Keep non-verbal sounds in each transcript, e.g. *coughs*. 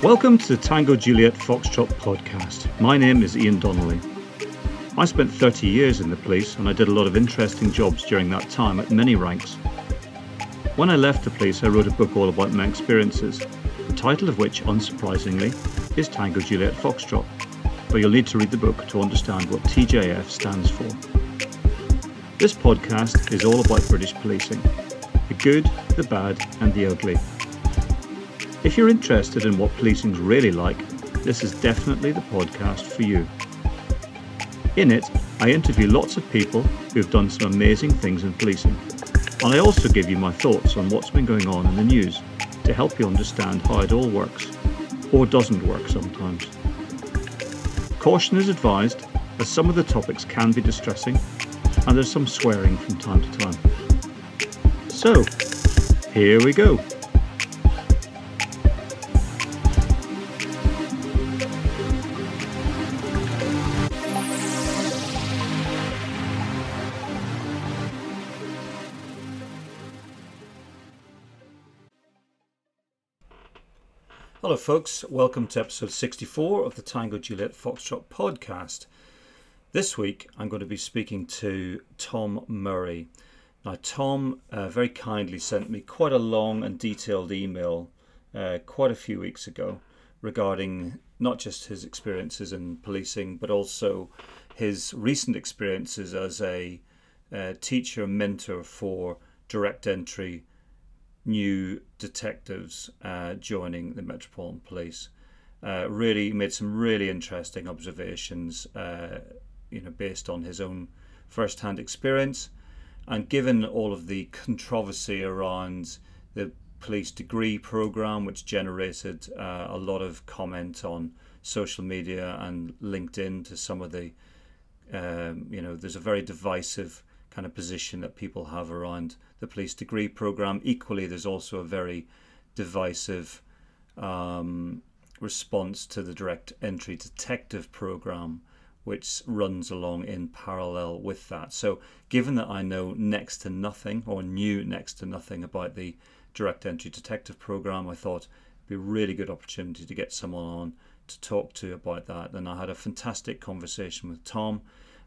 Welcome to the Tango Juliet Foxtrot podcast. My name is Ian Donnelly. I spent 30 years in the police and I did a lot of interesting jobs during that time at many ranks. When I left the police, I wrote a book all about my experiences, the title of which, unsurprisingly, is Tango Juliet Foxtrot. But you'll need to read the book to understand what TJF stands for. This podcast is all about British policing the good, the bad, and the ugly. If you're interested in what policing's really like, this is definitely the podcast for you. In it, I interview lots of people who've done some amazing things in policing. And I also give you my thoughts on what's been going on in the news to help you understand how it all works, or doesn't work sometimes. Caution is advised, as some of the topics can be distressing, and there's some swearing from time to time. So, here we go. Folks. Welcome to episode 64 of the Tango Juliet Foxtrot podcast. This week, I'm going to be speaking to Tom Murray. Now, Tom uh, very kindly sent me quite a long and detailed email uh, quite a few weeks ago regarding not just his experiences in policing, but also his recent experiences as a uh, teacher mentor for direct entry new detectives uh, joining the Metropolitan Police. Uh, really made some really interesting observations, uh, you know, based on his own first-hand experience, and given all of the controversy around the police degree program, which generated uh, a lot of comment on social media and LinkedIn to some of the, um, you know, there's a very divisive kind of position that people have around the police degree program. Equally, there's also a very divisive um, response to the direct entry detective program, which runs along in parallel with that. So, given that I know next to nothing or knew next to nothing about the direct entry detective program, I thought it'd be a really good opportunity to get someone on to talk to about that. And I had a fantastic conversation with Tom,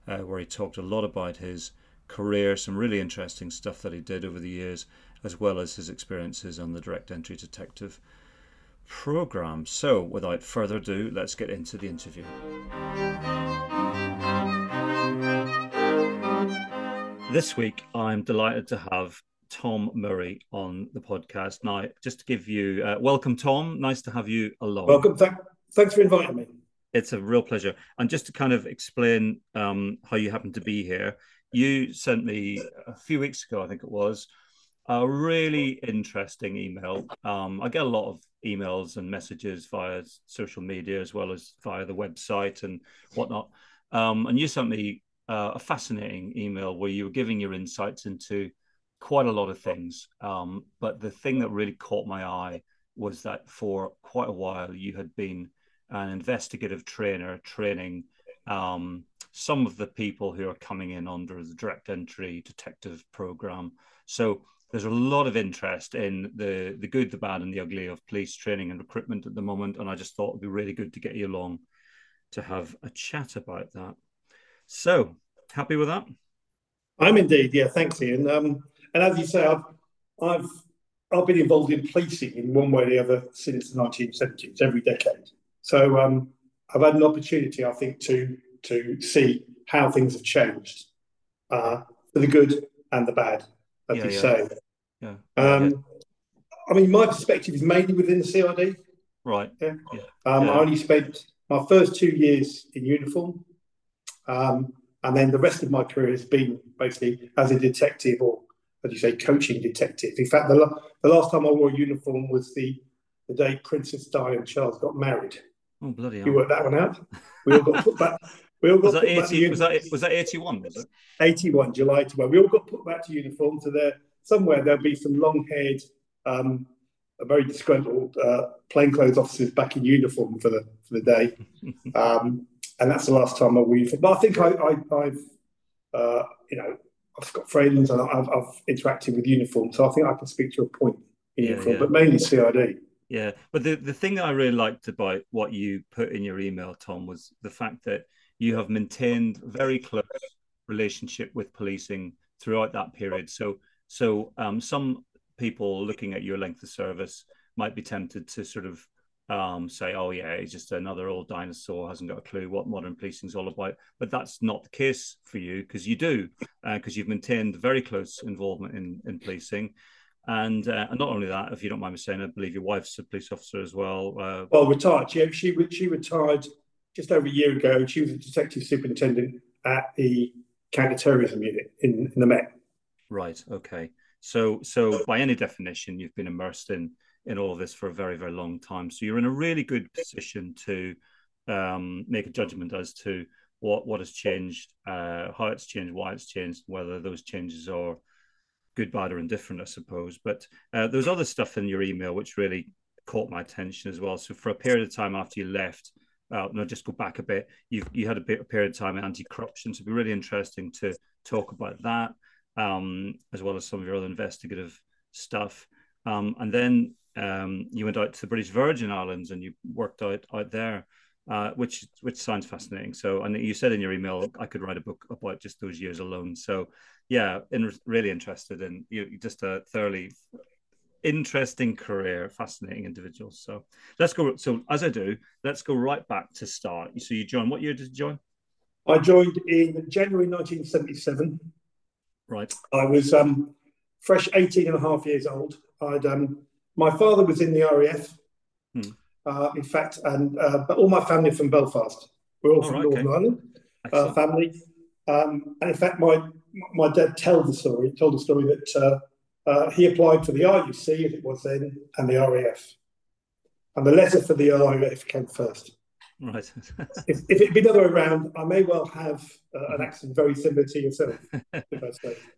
uh, where he talked a lot about his career, some really interesting stuff that he did over the years, as well as his experiences on the direct entry detective program. So, without further ado, let's get into the interview. This week, I'm delighted to have Tom Murray on the podcast. Now, just to give you uh, welcome, Tom. Nice to have you along. Welcome. Th- thanks for inviting me. It's a real pleasure. And just to kind of explain um, how you happen to be here, you sent me a few weeks ago, I think it was, a really interesting email. Um, I get a lot of emails and messages via social media as well as via the website and whatnot. Um, and you sent me uh, a fascinating email where you were giving your insights into quite a lot of things. Um, but the thing that really caught my eye was that for quite a while you had been an investigative trainer training um, some of the people who are coming in under the direct entry detective program. So there's a lot of interest in the the good, the bad, and the ugly of police training and recruitment at the moment, and I just thought it'd be really good to get you along to have a chat about that. So happy with that? I'm indeed. Yeah, thanks, Ian. Um, and as you say, I've I've I've been involved in policing in one way or the other since the 1970s, every decade. So um, I've had an opportunity, I think, to to see how things have changed uh, for the good and the bad, as yeah, you yeah. say. Yeah. Um, yeah. I mean, my perspective is mainly within the CID. Right. Yeah. Um, I only spent my first two years in uniform, um, and then the rest of my career has been basically as a detective or, as you say, coaching detective. In fact, the, the last time I wore a uniform was the the day Princess Di and Charles got married. Oh bloody! You worked that one out. We all got put back. *laughs* We all got was that, 80, was that was that 81, was it? 81, July 81. We all got put back to uniform. So there, somewhere there'll be some long-haired, um, very disgruntled uh, plainclothes officers back in uniform for the for the day. *laughs* um, and that's the last time I wore uniform. But I think I, I, have uh, you know, I've got friends and I've, I've, interacted with uniform, so I think I can speak to a point in yeah, uniform, yeah. but mainly CID. Yeah, but the, the thing that I really liked about what you put in your email, Tom, was the fact that you have maintained very close relationship with policing throughout that period. So, so um, some people looking at your length of service might be tempted to sort of um, say, "Oh yeah, he's just another old dinosaur, hasn't got a clue what modern policing is all about." But that's not the case for you because you do, because uh, you've maintained very close involvement in in policing. And, uh, and not only that, if you don't mind me saying, I believe your wife's a police officer as well. Uh, well, retired. Yeah, she she retired just over a year ago. She was a detective superintendent at the counter-terrorism unit in, in the Met. Right. Okay. So so by any definition, you've been immersed in in all of this for a very very long time. So you're in a really good position to um, make a judgment as to what what has changed, uh, how it's changed, why it's changed, whether those changes are good, bad, or indifferent, I suppose. But uh, there was other stuff in your email which really caught my attention as well. So for a period of time after you left, uh, no, just go back a bit. You you had a bit a period of time in anti-corruption, so it'd be really interesting to talk about that, um, as well as some of your other investigative stuff. Um, and then um, you went out to the British Virgin Islands and you worked out out there, uh, which which sounds fascinating. So, and you said in your email I could write a book about just those years alone. So, yeah, in, really interested in you. Just a thoroughly interesting career, fascinating individuals. So let's go. So as I do, let's go right back to start. So you joined. What year did you join? I joined in January 1977. Right. I was um, fresh 18 and a half years old. I'd um, my father was in the RAF. Hmm. Uh, in fact, and uh, but all my family from Belfast. We're all, from right, Northern okay. Ireland uh, family. Um, and in fact, my my dad told the story. Told the story that uh, he applied for the RUC, as it was then, and the RAF. And the letter for the RAF came first. Right. if, if it'd been the other way around, I may well have uh, an accent very similar to yourself. *laughs*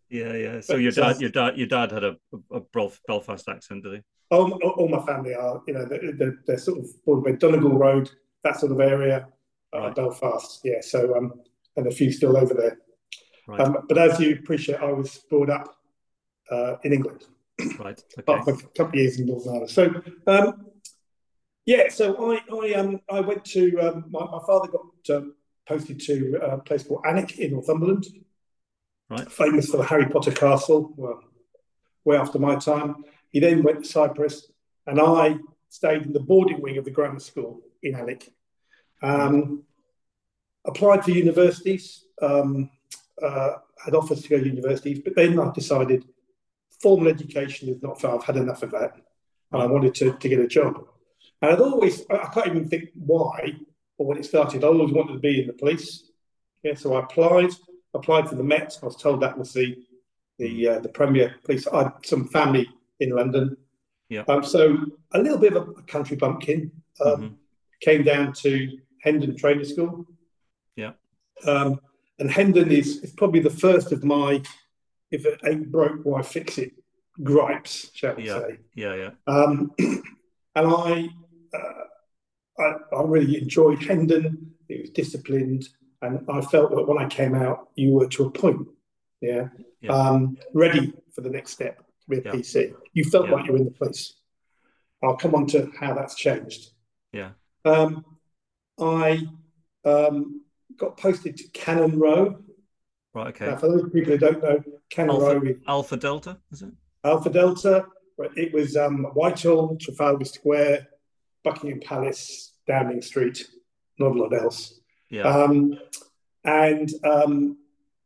yeah, yeah. So but, your dad, uh, your dad, your dad had a, a Belfast accent, did he? All, all my family are, you know, they're, they're sort of Broadway, Donegal Road, that sort of area, uh, right. Belfast. Yeah. So um, and a few still over there. Right. Um, but as you appreciate, I was brought up uh, in England. Right. *coughs* Okay. a couple of years in Northern Ireland. So, um, yeah, so I I um I went to um, my, my father got um, posted to a place called Alnwick in Northumberland. Right. Famous for the Harry Potter castle. Well, way after my time. He then went to Cyprus, and I stayed in the boarding wing of the grammar school in Alnwick. Um, applied for universities. Um, uh, had offers to go to universities, but then I decided formal education is not fair. I've had enough of that. And I wanted to, to get a job. And I'd always, I can't even think why or when it started, I always wanted to be in the police. Yeah, so I applied, applied for the Met. I was told that was the the uh, the Premier Police. I had some family in London. Yeah. Um, so a little bit of a country bumpkin. Um, mm-hmm. Came down to Hendon Training School. Yeah. Um, and Hendon is, is probably the first of my if it ain't broke, why fix it? Gripes, shall we yeah, say? Yeah, yeah. Um, *clears throat* and I, uh, I, I really enjoyed Hendon. It was disciplined, and I felt that when I came out, you were to a point, yeah, yeah. Um, ready for the next step with yeah. PC. You felt like you were in the place. I'll come on to how that's changed. Yeah. Um, I um, got posted to Cannon Row. Right. Okay. Now, for those people who don't know, Cannon Alpha. Alpha Delta, is it? Alpha Delta. Right? It was um, Whitehall, Trafalgar Square, Buckingham Palace, Downing Street, not a lot else. Yeah. Um, and um,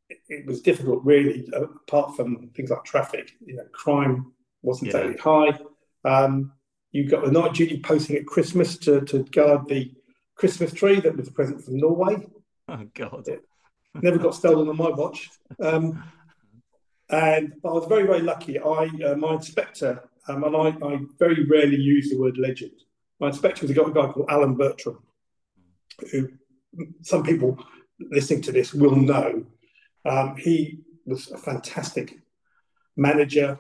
it, it, was difficult, really, uh, apart from things like traffic. You know, crime wasn't yeah. high. Um, you got the night duty posting at Christmas to, to guard the Christmas tree that was a present from Norway. Oh God! It never got stolen on my watch. Um, and I was very, very lucky. I, uh, my inspector, um, and I, I, very rarely use the word legend. My inspector was a guy, called Alan Bertram, who some people listening to this will know. Um, he was a fantastic manager,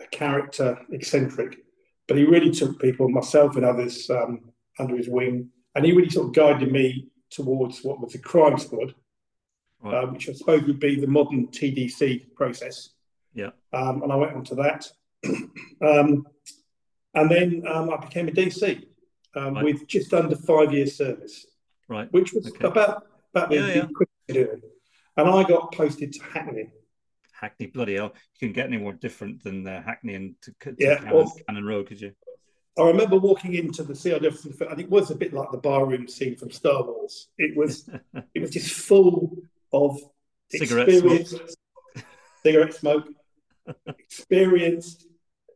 a character, eccentric, but he really took people, myself and others, um, under his wing, and he really sort of guided me towards what was the crime squad, right. um, which I suppose would be the modern TDC process. Yeah. Um, and I went on to that. *clears throat* um, and then um, I became a DC um, Right. with just under five years service, Right. which was Okay. about about the, Yeah, the yeah. quick to do it. And I got posted to Hackney. Hackney, bloody hell! You can get any more different than uh, Hackney and to, to Yeah, Cannon, well- Cannon Row, could you? I remember walking into the CID, and it was a bit like the barroom scene from Star Wars. It was *laughs* it was just full of Cigarette experienced *laughs* cigarette smoke, experienced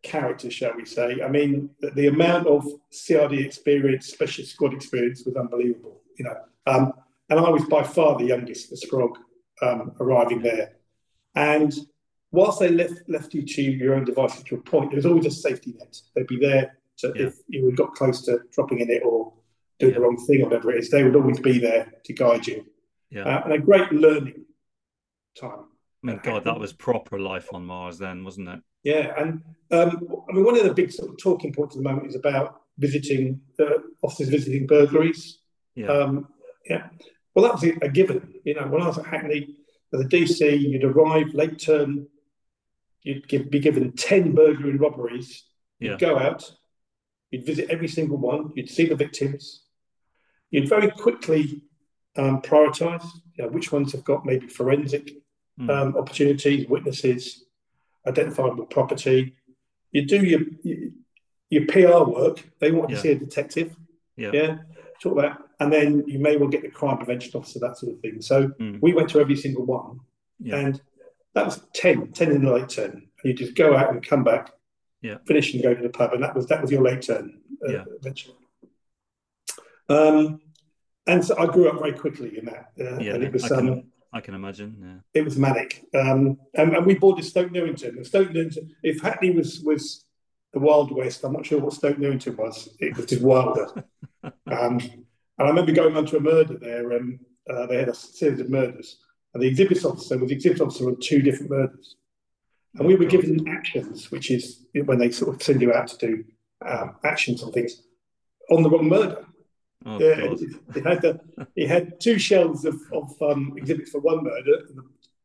characters, shall we say? I mean, the, the amount of CID experience, special squad experience, was unbelievable. You know, um, and I was by far the youngest, the Scrog, um, arriving there. And whilst they left left you to your own devices to a point, there was always a safety net. They'd be there to, Yeah. if you got close to dropping in it or doing Yeah. the wrong thing or whatever it is. They would always be there to guide you, Yeah. uh, and a great learning time. I mean, God, that was proper life on Mars then, wasn't it? Yeah, and um, I mean, one of the big sort of talking points at the moment is about visiting uh, officers visiting burglaries. Yeah. Um, yeah, well, that was a given. You know, when I was at Hackney as a DC, you'd arrive late term, you'd give, be given ten burglary robberies. You'd Yeah. go out, you'd visit every single one, you'd see the victims, you'd very quickly um, prioritise. You know, which ones have got maybe forensic Mm. um, opportunities, witnesses, identifiable property. You do your your, your PR work. They want Yeah. to see a detective. Yeah. Yeah. Talk about, and then you may well get the crime prevention officer, that sort of thing. So Mm. we went to every single one, Yeah. and that was 10, 10 in the late turn. And you just go out and come back, Yeah. finish and go to the pub, and that was that was your late turn. Uh, Yeah. Eventually. Um, and so I grew up very quickly in that, uh, Yeah, and it was I can, um, I can imagine. Yeah. it was manic. Um, and, and we boarded Stoke Newington. And Stoke Newington, if Hackney was was the Wild West, I'm not sure what Stoke Newington was. It was just wilder. *laughs* um, and I remember going on to a murder there, and uh, they had a series of murders. And the exhibit officer was the exhibit officer on two different murders. And we were given actions, which is when they sort of send you out to do um, actions on things, on the wrong murder. Oh, Yeah, it, it had the, it had two shelves of, of um, exhibits for one murder, and the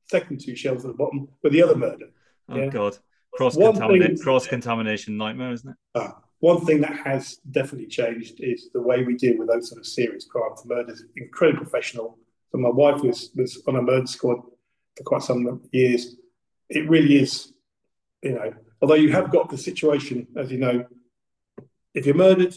second two shelves at the bottom were the other murder. Oh, yeah. God. cross contamination, cross contamination nightmare, isn't it? Uh, one thing that has definitely changed is the way we deal with those sort of serious crimes. Murders incredibly professional. So my wife was was on a murder squad for quite some years. It really is, you know. Although you have got the situation, as you know, if you're murdered,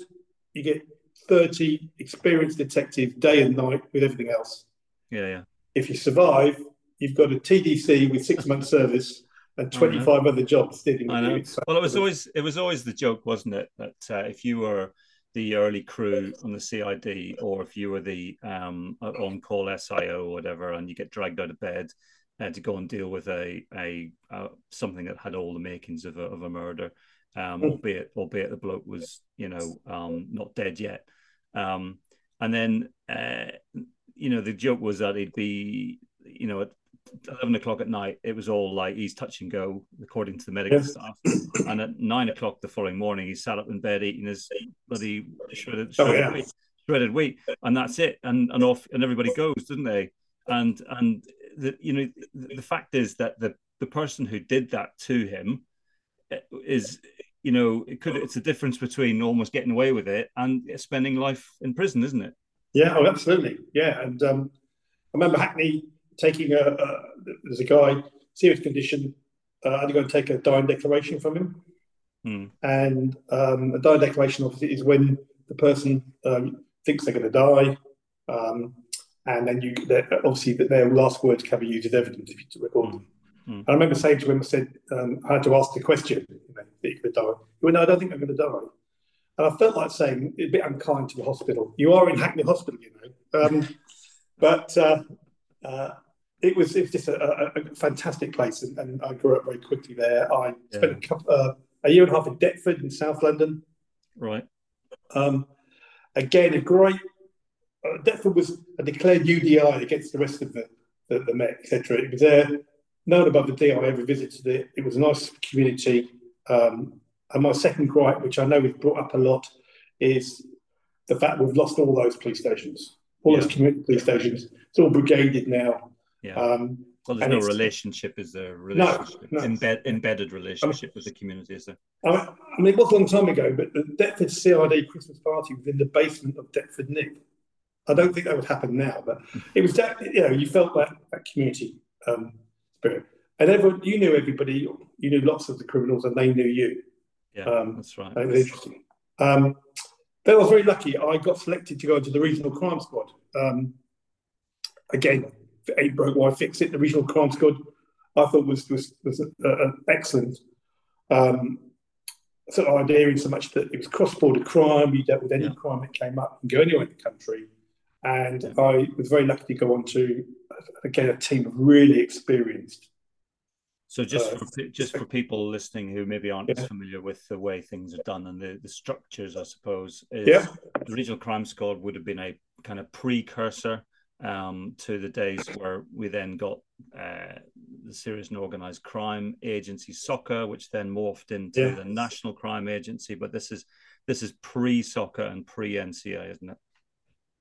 you get thirty experienced detective day and night with everything else. Yeah, yeah. if you survive, you've got a TDC with six *laughs* months service and 25 other jobs dealing I with. Well, it was always it was always the joke, wasn't it, that uh, if you were the early crew on the CID, or if you were the um, on call SIO or whatever, and you get dragged out of bed uh, to go and deal with a a uh, something that had all the makings of a, of a murder, um, Mm. albeit albeit the bloke was you know um, not dead yet, um, and then uh, you know the joke was that he'd be you know at 11 o'clock at night it was all like he's touch and go according to the medical Yeah. staff. And at nine o'clock the following morning he sat up in bed eating his bloody shredded, Oh, yeah. wheat shredded wheat. And that's it. And and off and everybody goes didn't they? And and the you know the, the fact is that the the person who did that to him eh, is you know it could it's a difference between almost getting away with it and spending life in prison isn't it Yeah, oh, absolutely. Yeah. And um, I remember Hackney taking a, a there's a guy, serious condition. Uh, I had to go and take a dying declaration from him. Hmm. And um, a dying declaration, obviously, is when the person um, thinks they're going to die. Um, and then you obviously that their last words can be used as evidence if you record them. Hmm. I remember saying to him, I said, um, I had to ask the question, you know, that you could die. He went, no, I don't think I'm going to die. And I felt like saying, a bit unkind to the hospital. You are in Hackney Hospital, you know. Um, *laughs* but uh, uh, it was it was just a, a, a fantastic place, and, and I grew up very quickly there. I spent a, couple, uh, a year and a half in Deptford in South London. right Um, again, a great. Uh, Deptford was a declared UDI against the rest of the the, the Met, etc. It was there, known above the DI. I ever visited it. It was a nice community. Um, and my second gripe, which I know is brought up a lot, is the fact we've lost all those police stations, all Yeah. those community police stations. It's all brigaded now. yeah Um, Well, there's no relationship, is there? Relationship, no. Embed, embedded relationship with the community, is there? I mean, I mean, it was a long time ago, but the Deptford CID Christmas party was in the basement of Deptford Nick. I don't think that would happen now, but it was that you know you felt that that community um, spirit, and everyone you knew everybody, you knew lots of the criminals, and they knew you. Yeah, Um, that's right. It was interesting. Um, then I was very lucky. I got selected to go into the regional crime squad. Um, again, eight broke, why fix it? The regional crime squad, I thought was was was an excellent um, sort of idea in so much that it was cross-border crime. You dealt with any Yeah. crime that came up and go anywhere in the country. And I was very lucky to go on to again a team of really experienced. So just Uh, for just for people listening who maybe aren't Yeah. as familiar with the way things are done and the, the structures, I suppose, is Yeah. the regional crime squad would have been a kind of precursor um, to the days where we then got uh, the serious and organized crime agency SOCA, which then morphed into Yeah. the national crime agency. But this is this is pre SOCA and pre NCA, isn't it?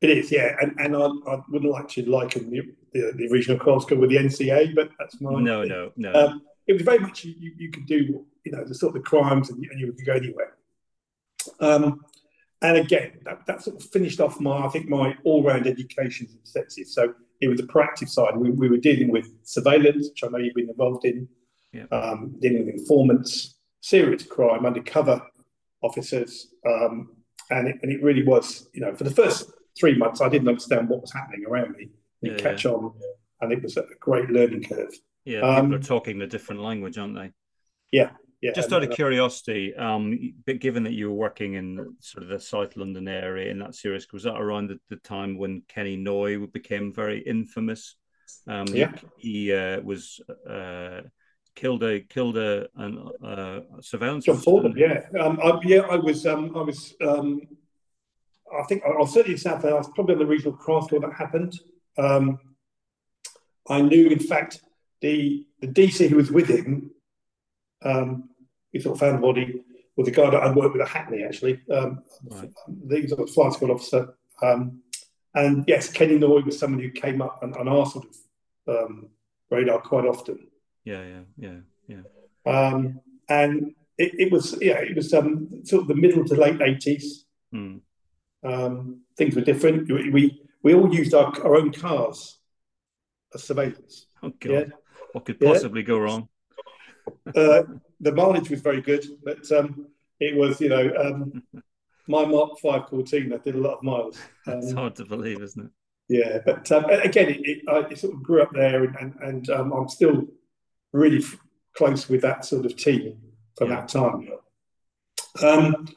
It is, yeah, and, and I, I wouldn't like to liken the, the, the regional crime with the NCA, but that's my No, no, no. Um, it was very much you, you, could do, you know, the sort of crimes and you, and you could go anywhere. Um, and again, that, that sort of finished off my, I think, my all-round education in sepsis. So it was the proactive side. We, we were dealing with surveillance, which I know you've been involved in, Yeah. um, dealing with informants, serious crime, undercover officers, um, and it, and it really was, you know, for the first three months, I didn't understand what was happening around me. You Yeah, catch on, and it was a great learning curve. yeah, um, people are talking a different language, aren't they? Yeah, yeah. Just out of uh, curiosity, um, but given that you were working in sort of the South London area in that series, was that around the, the time when Kenny Noye became very infamous? Um, he- Yeah. he, uh, was uh, killed a killed a an, uh, surveillance. John Fordham, yeah, um, I, yeah. I was, um, I was, um, I think I was certainly in South Wales, probably on the regional craft squad that happened. Um, I knew, in fact, the the DC who was with him, um, he sort of found the body, was the guy that I worked with at Hackney actually. Um, Right. he was a flight squad officer, um, and yes, Kenny Noye was someone who came up on, on our sort of um, radar quite often. Yeah, yeah, yeah, yeah. Um, and it, it was, yeah, it was um, sort of the middle to late 80s. Hmm. Um, things were different. We, we, we all used our, our own cars as surveillance. Oh God, Yeah. what could Yeah. possibly go wrong? Uh, the mileage was very good, but um, it was, you know, um, my Mark 5 Cortina did a lot of miles. *laughs* It's Um, hard to believe, isn't it? yeah, but um, again, it, it, I, it sort of grew up there, and, and, and um, I'm still really f- close with that sort of team from Yeah. that time. Um,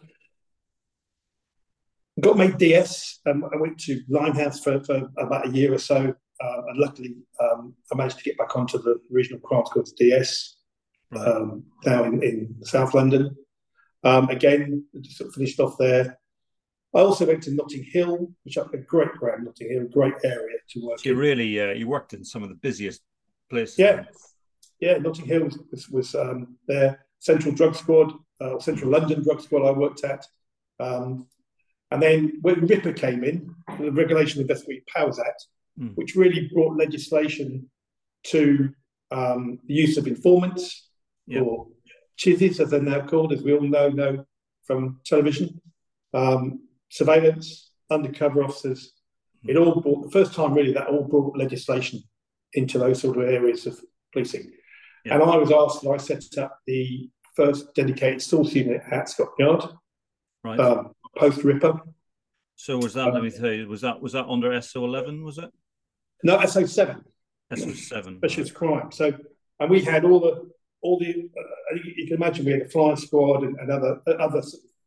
got made DS. Um, I went to Limehouse for, for about a year or so, uh, and luckily um, I managed to get back onto the regional crime squad DS um, down in, in South London. Um, again, just sort of finished off there. I also went to Notting Hill, which is a great ground, Notting Hill, great area to work you in. really, uh, you worked in some of the busiest places. Yeah. Yeah, Notting Hill was, was, was um, their Central Drug Squad, uh, Central London Drug Squad I worked at. Um, and then when RIPA came in, the Regulation of Investigative Powers Act, Mm. which really brought legislation to um, the use of informants Yeah. or chizzies, as they're now called, as we all know, know from television, um, surveillance, undercover officers. It all brought, the first time really, that all brought legislation into those sort of areas of policing. Yeah. And I was asked, and I set up the first dedicated source unit at Scotland Yard, Right. um, post RIPA. so was that? let me tell you, was that was that under SO eleven? Was it? No, SO7, SO seven. specialist crime. So, and we had all the, all the, uh, you can imagine we had a flying squad and, and other, other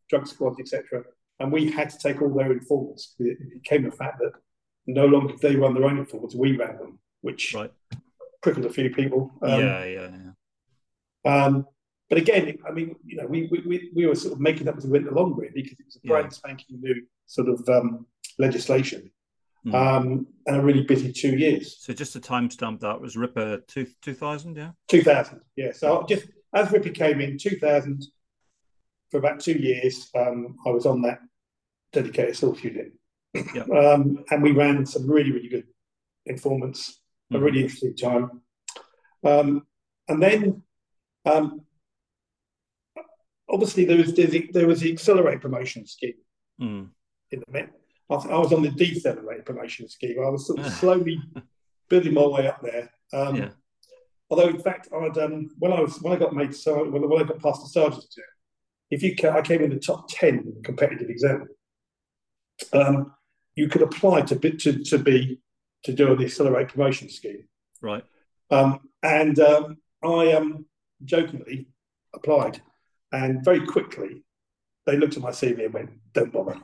drug squads, etc. And we had to take all their informants. It it became the fact that no longer did they run their own informants, we ran them, which Right. crippled a few people. Um, yeah, yeah, yeah. Um, but again, I mean, you know, we, we- we, we were sort of making up as we went along, really, because it was a Yeah. brand spanking new sort of um, legislation. Mm. Um, and a really busy two years. So just to timestamp that was RIPA two two thousand, yeah. 2000, yeah. So just as RIPA came in 2000, for about two years, um, I was on that dedicated source unit. Yeah. *coughs* Um, and we ran some really, really good informants, a Mhm. really interesting time. Um, and then, um, obviously, there was the, there was the accelerate promotion scheme Mm. in the Met. I, I was on the decelerate promotion scheme. I was sort of *laughs* slowly building my way up there. Um, Yeah. Although, in fact, I'd um, when I was when I got made when I got past the sergeant exam, if you ca- I came in the top ten in the competitive exam, um, you could apply to be to, to be to do the accelerate promotion scheme. Right. Um, and um, I um, jokingly applied, and very quickly they looked at my CV and went, "Don't bother."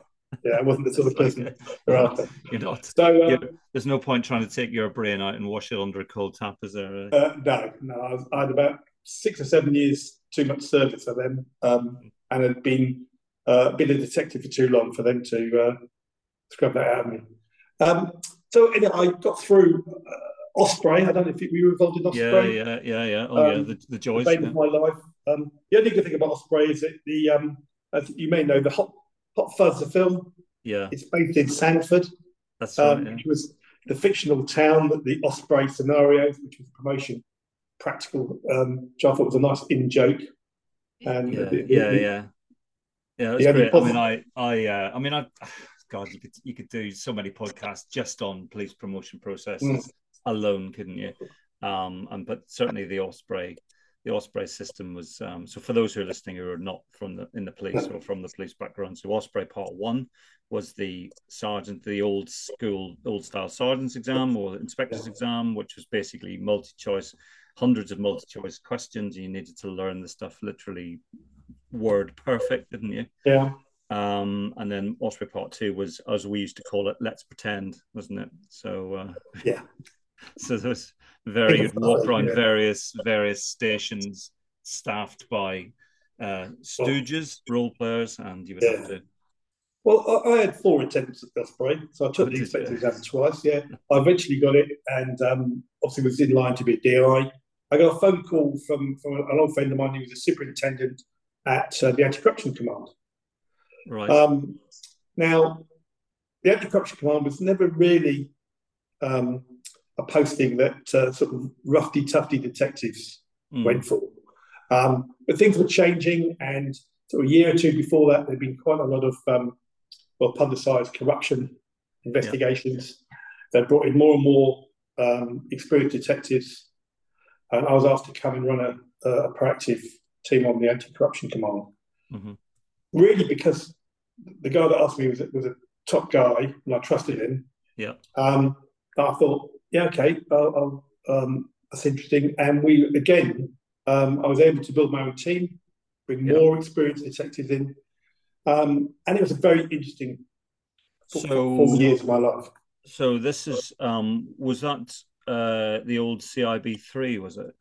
Yeah, I wasn't the sort of person *laughs* *laughs* they're after. You're not. So um, you- there's no point trying to take your brain out and wash it under a cold tap, is there? really? uh, no, no, I, was, I had about six or seven years too much service for them, um, and had been uh, been a detective for too long for them to uh, scrub that out of me. Um, so anyway, I got through uh, Osprey. I don't know if you were involved in Osprey. yeah, yeah, yeah. yeah. Oh, yeah. Um, The, the joys. the yeah. of my life. Um, the only good thing about Osprey is that the um, as you may know the Hot Hot Fuzz the film. Yeah, It's based in Sandford, that's right. um, yeah. which was the fictional town that the Osprey scenarios, which was promotion practical, um, which I thought was a nice in joke. And yeah, the- yeah, the- yeah, yeah. That's great. I mean, I, I, uh, I mean, I, *sighs* God, you could, you could do so many podcasts just on police promotion processes Mm. Alone, couldn't you? Um, and but certainly the Osprey, the Osprey system was. Um, so for those who are listening who are not from the in the police or from the police background, so Osprey Part One was the sergeant, the old school, old style sergeant's exam or inspector's exam, which was basically multi choice, hundreds of multi choice questions. You needed to learn the stuff literally word perfect, didn't you? yeah, Um, and then Osprey Part Two was, as we used to call it, let's pretend, wasn't it? So uh, yeah, *laughs* so there was very you'd walk around Yeah. various various stations staffed by uh, stooges, role players, and you would have to Well, I, I had four attempts at Osprey, so I took the inspector exam twice. Yeah, I eventually got it, and um, obviously was in line to be a DI. I got a phone call from from an old friend of mine who was a superintendent at uh, the Anti-Corruption Command. right. Um, now, the Anti-Corruption Command was never really um, a posting that uh, sort of roughy, tufty detectives Mm, went for. Um, but things were changing, and sort of a year or two before that, there'd been quite a lot of um, well publicised corruption investigations. They brought in more and more um, experienced detectives, and I was asked to come and run a, a proactive team on the anti-corruption command. mhm. Really, because the guy that asked me was, a- was a top guy, and I trusted him. Yeah. Um, I thought, yeah, okay, I'll, I'll, um, that's interesting. And we again, um, I was able to build my own team, bring Yeah. more experienced detectives in, um, and it was a very interesting four, So- four years of my life. So this is um, was that uh, the old CIB three? Was it?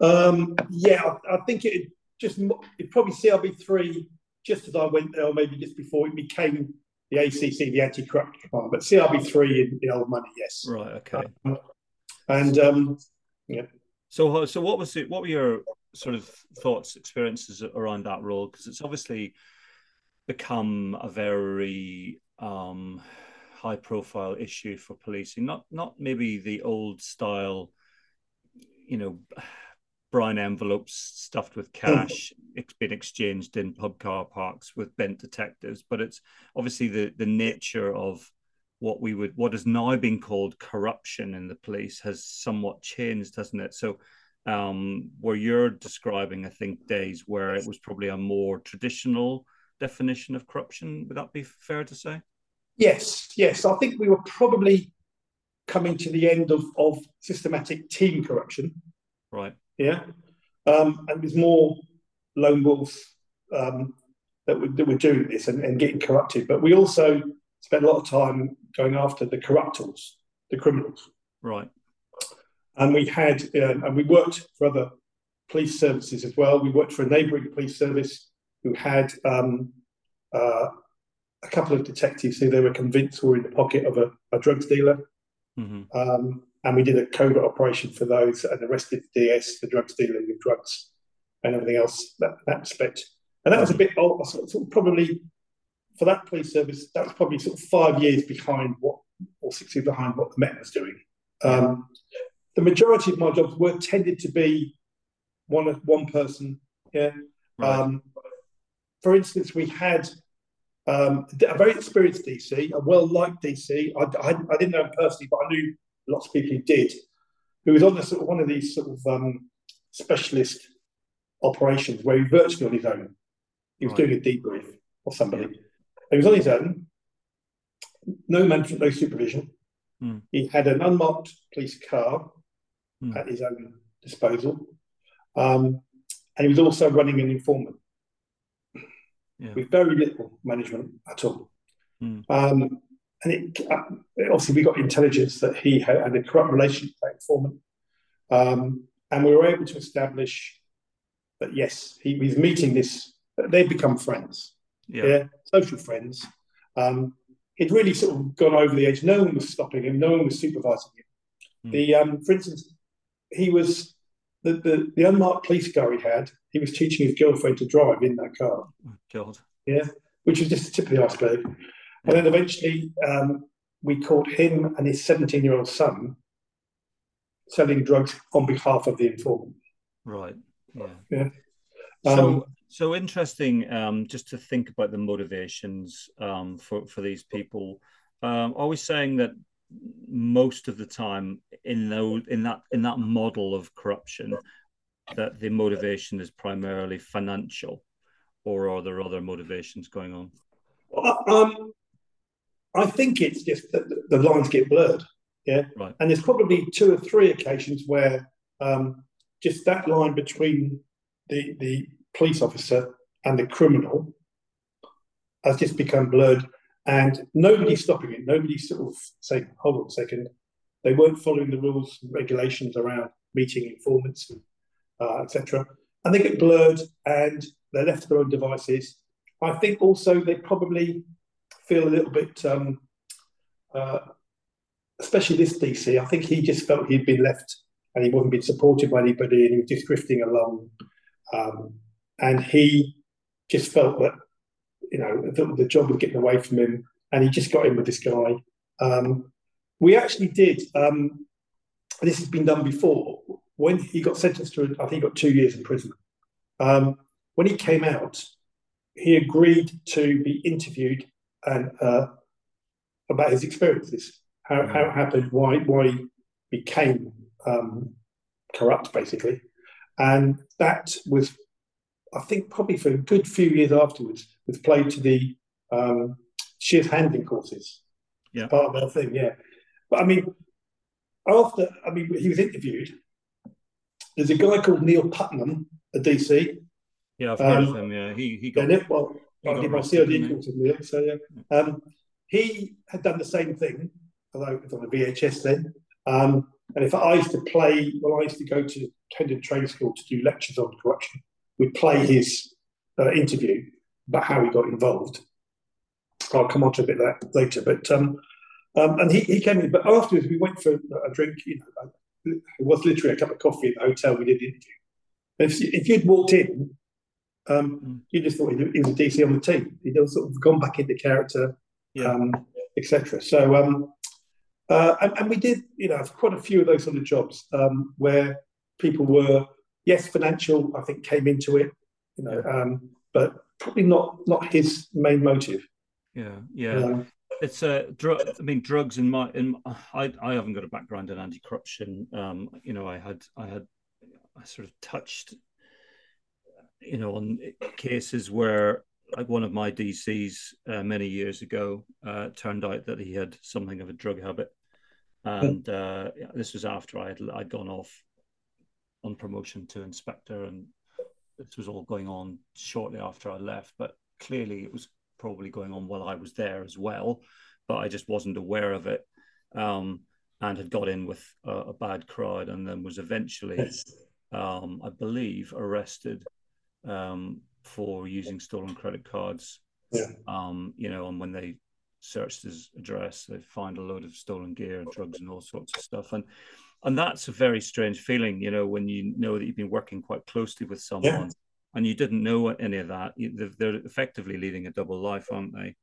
Um, yeah, I, I think it just it probably CIB3, just as I went there, or maybe just before it became the ACC, the anti-corruption command. But CIB three in, in old money, yes. Right. Okay. And um, yeah. So, so what was it? What were your sort of thoughts, experiences around that role? Because it's obviously become a very um, high-profile issue for policing. Not, not maybe the old style, you know, brown envelopes stuffed with cash it's been exchanged in pub car parks with bent detectives, but it's obviously the the nature of what we would what has now been called corruption in the police has somewhat changed, hasn't it? So um where you're describing, I think, days where it was probably a more traditional definition of corruption. Would that be fair to say? yes, yes, I think we were probably coming to the end of, of systematic team corruption. Right. Yeah, um, and there's more lone wolves um, that, were, that were doing this and, and getting corrupted. But we also spent a lot of time going after the corruptors, the criminals. Right. and we had um, and we worked for other police services as well. We worked for a neighbouring police service who had um, uh, a couple of detectives who they were convinced were in the pocket of a, a drugs dealer, hmm um, and we did a covert operation for those and arrested the DS, the drugs dealer with drugs and everything else that that respect. And that was a bit old, sort of probably for that police service. That was probably sort of five years behind what, or six years behind what the Met was doing. Um, the majority of my jobs were tended to be one one person. Yeah. Right. Um, for instance, we had um, a very experienced DC, a well liked DC. I, I, I, didn't know him personally, but I knew lots of people who did, who was on the sort of one of these sort of um, specialist operations where he was virtually on his own. He was right. doing a debrief of somebody. Yeah. He was on his own, no management, no supervision. Mm. He had an unmarked police car mm. at his own disposal. Um, and he was also running an informant yeah. with very little management at all. Mm. Um, and it, uh, obviously, we got intelligence that he had, had a corrupt relationship with that informant. Um, and we were able to establish that, yes, he was meeting this, they'd become friends. Yeah. yeah social friends. Um, he'd really sort of gone over the edge. No one was stopping him. No one was supervising him. Mm. The, um, for instance, he was the, the, the unmarked police car he had, he was teaching his girlfriend to drive in that car. Oh, God. Yeah, which was just the tip of the iceberg. And then eventually um, we caught him and his 17 year old son selling drugs on behalf of the informant. Right. Yeah. Yeah. So, um, so interesting. Um, just to think about the motivations um, for for these people. Um, are we saying that most of the time in those in that in that model of corruption that the motivation is primarily financial or are there other motivations going on um, i think it's just that the lines get blurred yeah right and there's probably two or three occasions where um, just that line between the the police officer and the criminal has just become blurred and nobody's stopping it. Nobody's sort of saying, hold on a second. They weren't following the rules and regulations around meeting informants, uh, etc. And they get blurred and they're left to their own devices. I think also they probably feel a little bit, um, uh, especially this DC. I think he just felt he'd been left and he wasn't being supported by anybody and he was just drifting along. Um, and he just felt that you know, the, the, job was getting away from him, and he just got in with this guy. Um, we actually did. Um, this has been done before. When he got sentenced to, I think he got two years in prison. Um, when he came out, he agreed to be interviewed and uh, about his experiences, how, how it happened, why why he became um, corrupt, basically, and that was I think probably for a good few years afterwards, was played to the um, CHIS handling courses. Yeah. Part of their thing, yeah. But I mean, after, I mean, he was interviewed. There's a guy called Neil Putnam, a DC. Yeah, I've heard um, of him, yeah. He, he got. Yeah, well, I did my CID course with so yeah. Um, he had done the same thing, although it was on a VHS then. Um, and if I used to play, well, I used to go to Hendon Training School to do lectures on corruption We'd play his uh, interview about how he got involved. I'll come on to a bit that later. But um, um, and he, he came in, but afterwards we went for a drink. You know, it was literally a cup of coffee in the hotel. We did the interview. If, if you'd walked in, um, mm. you just thought he was a DC on the team. He'd sort of gone back into character, yeah. um, etc. So, um, uh, and, and, we did, you know, quite a few of those sort of jobs um, where people were yes, financial I think came into it, you know, um, but probably not not his main motive. Yeah, yeah. Um, it's a uh, drug. I mean, drugs in my in I I haven't got a background in anti-corruption. Um, you know, I had I had I sort of touched, you know, on cases where like one of my DCs uh, many years ago uh, turned out that he had something of a drug habit, and uh, this was after I had I'd gone off on promotion to inspector, and this was all going on shortly after I left. But clearly, it was probably going on while I was there as well, but I just wasn't aware of it, um, and had got in with a, a, bad crowd, and then was eventually, um, I believe, arrested um, for using stolen credit cards. Yeah. Um, you know, and when they searched his address, they find a load of stolen gear and drugs and all sorts of stuff, and and that's a very strange feeling you know when you know that you've been working quite closely with someone yeah. and you didn't know any of that they're effectively leading a double life aren't they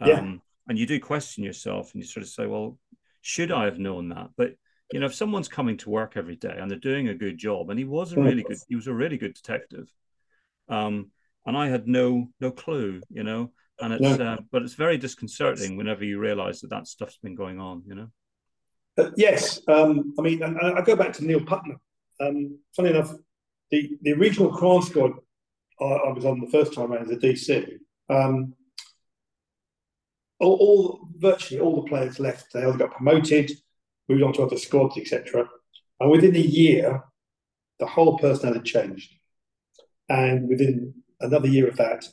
yeah. Um, and you do question yourself and you sort of say well should i have known that but You know, if someone's coming to work every day and they're doing a good job, and he was a really good, he was a really good detective, um, and I had no no clue, you know, and it's uh, but it's very disconcerting whenever you realise that that stuff's been going on, you know. Uh, yes, um, I mean, I, I, go back to Neil Putnam. Um, funny enough, the the regional crime squad I, I was on the first time around as a DC. Um, all, all, virtually all the players left. They either got promoted, moved on to other squads, etc. And within a year, the whole personnel had changed. And within another year of that,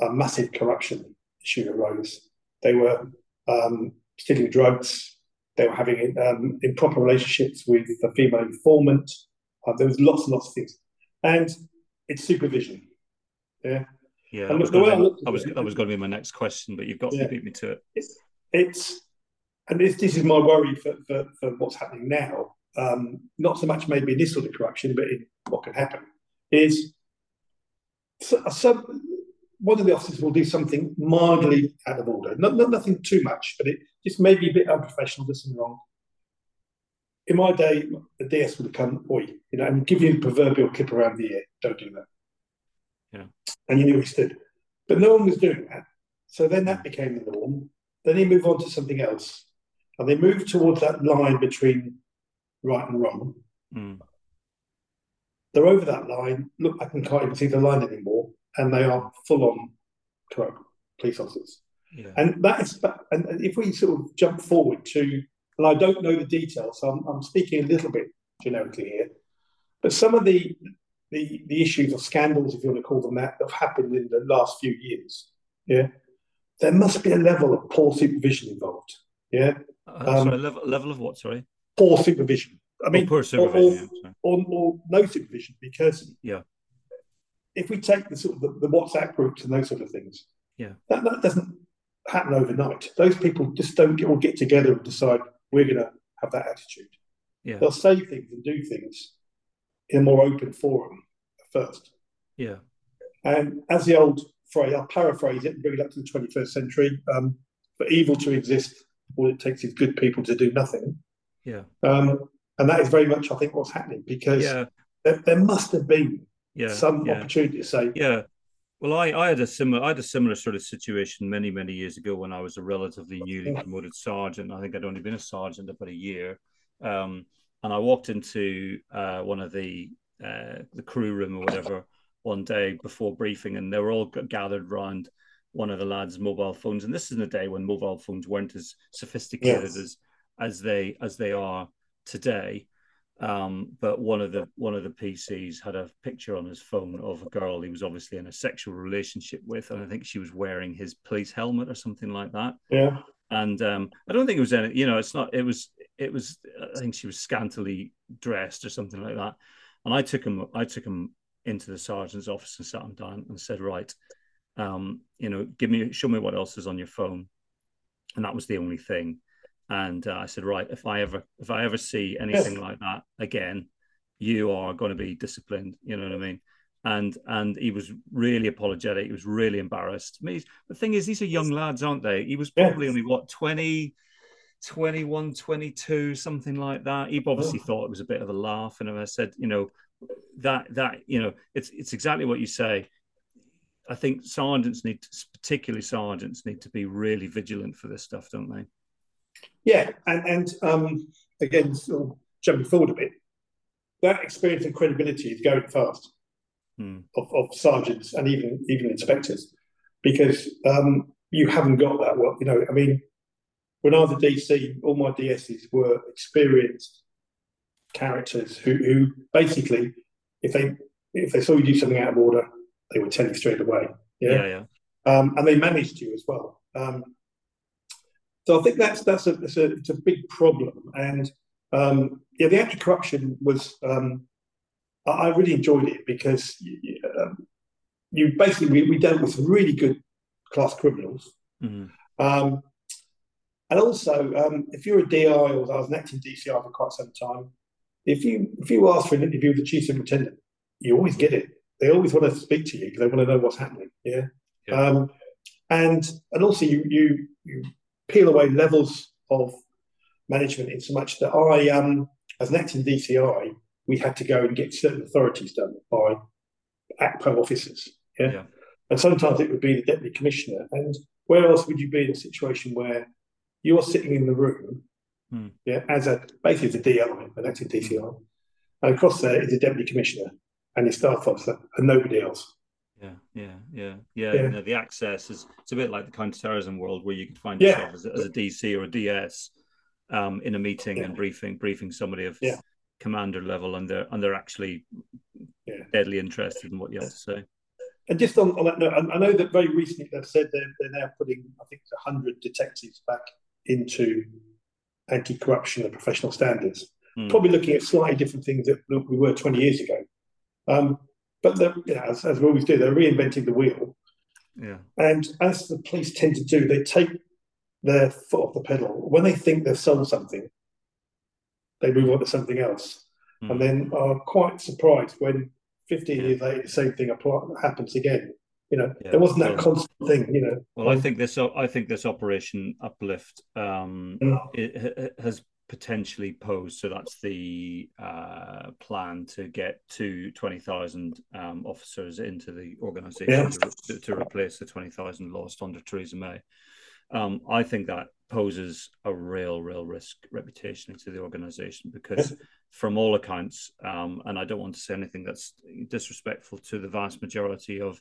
a massive corruption issue arose. They were um, stealing drugs. They were having um, improper relationships with the female informant. Uh, there was lots and lots of things, and it's supervision. Yeah, yeah. That was, going to be, was, that was going to be my next question, but you've got yeah. to beat me to it. It's, it's and this, this is my worry for, for, for what's happening now. Um, not so much maybe in this sort of corruption, but in what can happen is so, so one of the officers will do something mildly out of order, not, not nothing too much, but it just may be a bit unprofessional, does something wrong. In my day, the DS would have come, oi, you know, and give you the proverbial clip around the ear. Don't do that. Yeah. And you knew he stood. But no one was doing that. So then that became the norm. Then he moved on to something else. And they moved towards that line between right and wrong. Mm. They're over that line. Look, I can can't even see the line anymore. And they are full on corrupt police officers. Yeah. And that is, and if we sort of jump forward to, and I don't know the details, so I'm, I'm speaking a little bit generically here, but some of the the, the issues or scandals, if you want to call them that, that have happened in the last few years. Yeah, there must be a level of poor supervision involved. Yeah, uh, um, sorry, level, level of what? Sorry, poor supervision. I mean, poor supervision, or, or, or, no supervision, because yeah, if we take the sort of the, the WhatsApp groups and those sort of things, yeah, that, that doesn't happen overnight. Those people just don't get, all get together and decide we're going to have that attitude. Yeah, they'll say things and do things in a more open forum first. Yeah. And as the old phrase, I'll paraphrase it and bring it up to the 21st century. Um, for evil to exist, all it takes is good people to do nothing. Yeah. Um, and that is very much, I think, what's happening because yeah. there, there must have been yeah, some opportunity to say, yeah. Well, I, I had a similar I had a similar sort of situation many many years ago when I was a relatively newly promoted sergeant. I think I'd only been a sergeant about a year, um, and I walked into uh, one of the uh, the crew room or whatever one day before briefing, and they were all gathered around one of the lads' mobile phones. And this is in a day when mobile phones weren't as sophisticated yes. as as they as they are today. Um, but one of the one of the PCs had a picture on his phone of a girl he was obviously in a sexual relationship with, and I think she was wearing his police helmet or something like that. Yeah. And um, I don't think it was any. You know, it's not. It was. It was. I think she was scantily dressed or something like that. And I took him, I took him into the sergeant's office and sat him down and said, right, um, you know, give me, show me what else is on your phone. And that was the only thing. And uh, I said, right, if I ever, if I ever see anything like that again, you are going to be disciplined. You know what I mean? And and he was really apologetic. He was really embarrassed. I mean, the thing is, these are young lads, aren't they? He was probably only what 20, 21, 22, something like that. He obviously thought it was a bit of a laugh. And I said, you know, that, that, you know, it's, it's exactly what you say. I think sergeants need, to, particularly sergeants, need to be really vigilant for this stuff, don't they? Yeah, and and um, again, sort of jumping forward a bit, that experience and credibility is going fast hmm. of, of sergeants and even even inspectors because um, you haven't got that. Well, you know, I mean, when I was a DC, all my DSs were experienced characters who, who basically, if they if they saw you do something out of order, they would tell you straight away. Yeah, yeah, yeah. Um, and they managed you as well. Um, so I think that's that's a, it's a, it's a big problem. And um, yeah, the anti-corruption was um, I, I, really enjoyed it because you, um, you basically we, we, dealt with some really good class criminals. Mm-hmm. Um, and also, um, if you're a DI or I was an acting DCI for quite some time, if you if you ask for an interview with the chief superintendent, you always get it. They always want to speak to you because they want to know what's happening. Yeah. yeah. Um, and and also you you you peel away levels of management in so much that I, um, as an acting DCI, we had to go and get certain authorities done by ACPO officers. Yeah? yeah. And sometimes it would be the deputy commissioner. And where else would you be in a situation where you're sitting in the room, hmm. yeah, as a basically as a DI, an acting DCI, and across there is a deputy commissioner and his staff officer and nobody else. Yeah, yeah, yeah, yeah. yeah. You know, the access is it's a bit like the counterterrorism world where you can find yourself yeah. as, a, as, a, DC or a DS um, in a meeting yeah. and briefing briefing somebody of commander level, and they're and they're actually deadly interested in what you have to say. And just on, on that note, I, I, know that very recently they've said they're, they're now putting, I think, hundred detectives back into anti-corruption and professional standards. Mm. Probably looking at slightly different things that we were 20 years ago. Um, but you know, as, as we always do, they're reinventing the wheel. Yeah. And as the police tend to do, they take their foot off the pedal. When they think they've solved something, they move on to something else. Mm. And then are quite surprised when 15 yeah. years later the same thing happens again. You know, yeah, there wasn't that constant thing. You know. Well, I think this. I think this Operation Uplift um, mm. has potentially posed. So that's the uh, plan to get to 20,000 um, officers into the organisation yeah. to, to, replace the 20,000 lost under Theresa May. Um, I think that poses a real, real risk reputationally to the organisation because, yeah. from all accounts, um, and I don't want to say anything that's disrespectful to the vast majority of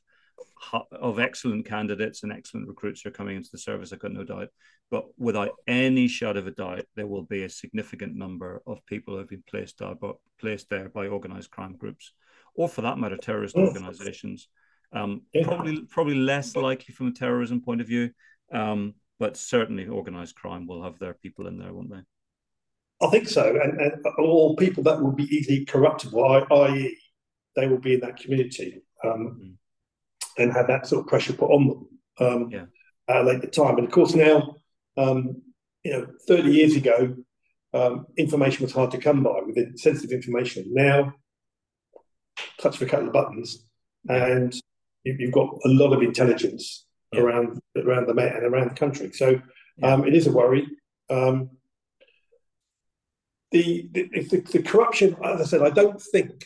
of excellent candidates and excellent recruits who are coming into the service, I've got no doubt. But without any shadow of a doubt, there will be a significant number of people who have been placed there, but placed there by organised crime groups, or for that matter, terrorist organisations. Um. Probably, probably less likely from a terrorism point of view, um, but certainly organised crime will have their people in there, won't they? I think so, and, and all people that will be easily corruptible, i.e., they will be in that community. Um, mm and had that sort of pressure put on them um, yeah. at later time. And of course, now, um, you know, 30 years ago, um, information was hard to come by with sensitive information. Now, touch of a couple of buttons, and you, have got a lot of intelligence yeah. around around the Met and around the country. So yeah. Um, it is a worry. Um, the, the, the, the, corruption, as I said, I don't think,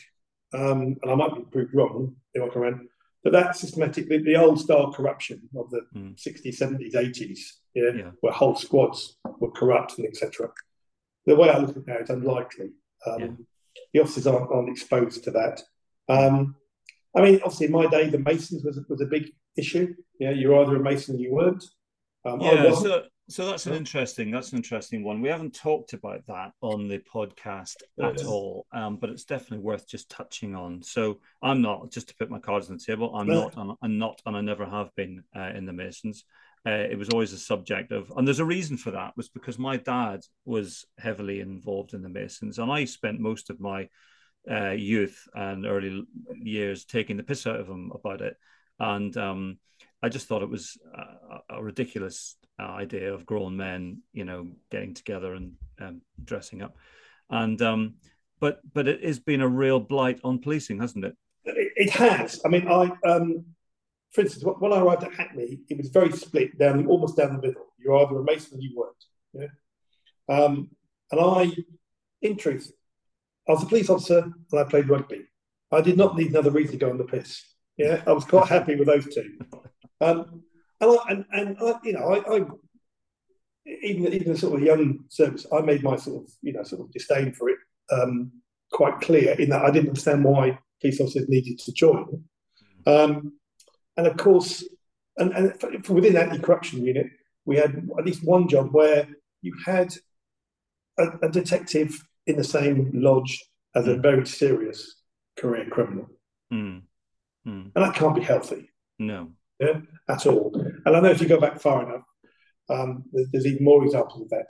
um, and I might be proved wrong, if I can but that systematic, the, the old style corruption of the mm. 60s, 70s, 80s, yeah, yeah, where whole squads were corrupt and etc. The way I look at it now, it's unlikely. Um, yeah. The officers aren't, aren't, exposed to that. Um, I mean, obviously, in my day, the Masons was, was a big issue. Yeah, you're either a Mason or you weren't. Um, yeah, so so that's an interesting that's an interesting one. We haven't talked about that on the podcast at all, um, but it's definitely worth just touching on. So I'm not just to put my cards on the table. I'm not. I'm, I'm not, and I never have been uh, in the Masons. Uh, it was always a subject of, and there's a reason for that. Was because my dad was heavily involved in the Masons, and I spent most of my uh, youth and early years taking the piss out of him about it, and um, I just thought it was a, a ridiculous uh, idea of grown men, you know, getting together and um, dressing up, and um, but but it has been a real blight on policing, hasn't it? It, it has. I mean, I um, for instance, when I arrived at Hackney, it was very split down almost down the middle. You're either a Mason or you weren't. Yeah? Um, and I, in truth, I was a police officer and I played rugby. I did not need another reason to go on the piss. Yeah, I was quite happy with those two. Um, and, I, and, and I, you know, I, I even even sort of young service, I made my sort of you know sort of disdain for it um, quite clear in that I didn't understand why police officers needed to join. Um, and of course, and, and within that anti-corruption unit, we had at least one job where you had a, a detective in the same lodge as mm. a very serious career criminal, mm. Mm. and that can't be healthy. No, yeah, at all. And I know if you go back far enough, um, there's, there's, even more examples of that.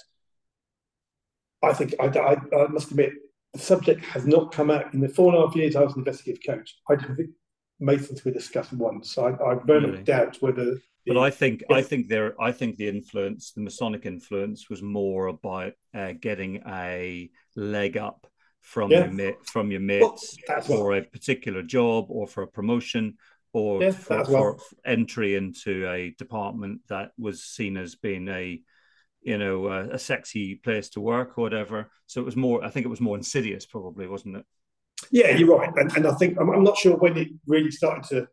I think I, I, I, must admit the subject has not come out in the four and a half years I was an investigative coach. I don't think Masons were discussed once. So I, I very really? much doubt whether. But I think I think there I think the influence, the Masonic influence, was more about uh, getting a leg up from yeah. your from your mates well, for a particular job or for a promotion or for, well. for, entry into a department that was seen as being a you know uh, a sexy place to work or whatever. So it was more. I think it was more insidious, probably, wasn't it? Yeah, you're right, and, and I think I'm, I'm, not sure when it really started to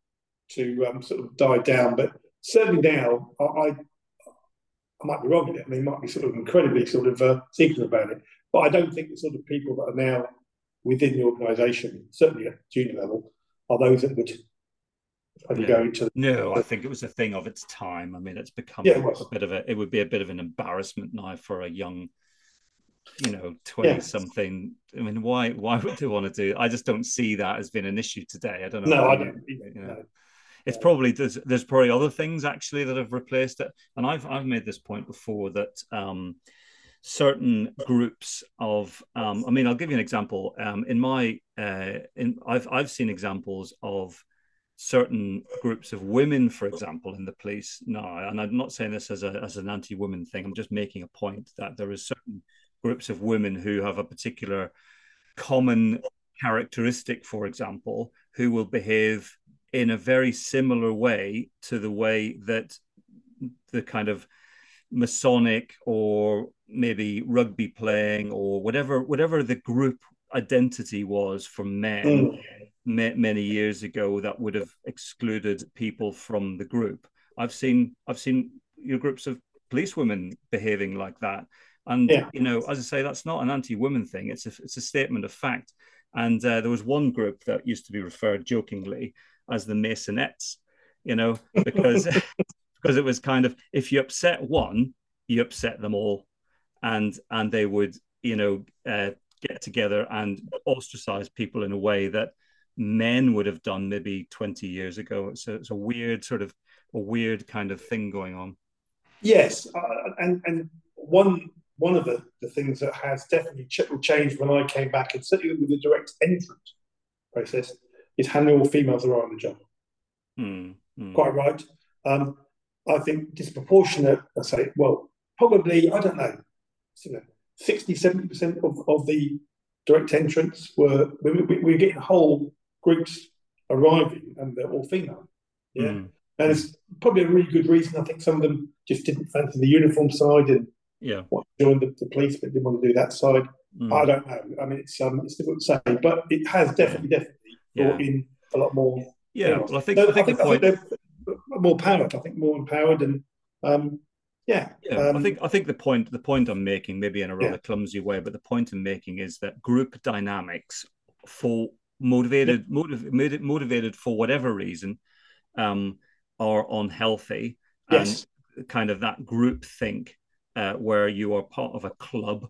to um, sort of die down, but certainly now I, I, I might be wrong with it. I mean, might be sort of incredibly sort of uh, secretive about it, but I don't think the sort of people that are now within the organisation, certainly at junior level, are those that would yeah. go into. No, I think it was a thing of its time. I mean, it's become yeah, it a bit of a. It would be a bit of an embarrassment now for a young you know 20 yeah. something i mean why why would they want to do i just don't see that as being an issue today i don't know no i don't you know. no. it's probably there's there's probably other things actually that have replaced it and i've i've made this point before that um certain groups of um i mean i'll give you an example um in my uh in i've i've seen examples of certain groups of women, for example, in the police now, and I'm not saying this as a as an anti-woman thing. I'm just making a point that there is certain groups of women who have a particular common characteristic, for example, who will behave in a very similar way to the way that the kind of Masonic or maybe rugby playing or whatever whatever the group identity was for men mm. Many years ago that would have excluded people from the group. I've seen I've seen your groups of policewomen behaving like that and yeah. you know, as I say, that's not an anti-woman thing. It's a it's a statement of fact. And uh, there was one group that used to be referred jokingly as the Masonettes, you know, *laughs* because because it was kind of if you upset one, you upset them all, and and they would you know uh, get together and ostracize people in a way that men would have done maybe 20 years ago. It's a, it's a weird sort of a weird kind of thing going on. Yes, uh, and and one one of the, the things that has definitely ch- changed when I came back, and certainly with the direct entrant process, is how many more females there are on the job. Mm, mm. Quite right. Um, I think disproportionate, I say, well, probably, I don't know, 60, 70% of, of the direct entrants were, we, we, we were getting a whole groups arriving and they're all female. Yeah. Mm. And it's probably a really good reason. I think some of them just didn't fancy the uniform side and yeah, joined the, the, police but didn't want to do that side. Mm. I don't know. I mean, it's um, it's difficult to say, but it has definitely, definitely yeah. brought in a lot more. Yeah, well, I think, so I, think I, think, point... I think they're more powered. I think more empowered and um, yeah. Yeah, um, I think I think the point the point I'm making, maybe in a rather yeah. clumsy way, but the point I'm making is that group dynamics for motivated yeah. motiv- motivated for whatever reason um, are unhealthy yes. and kind of that group think uh, where you are part of a club,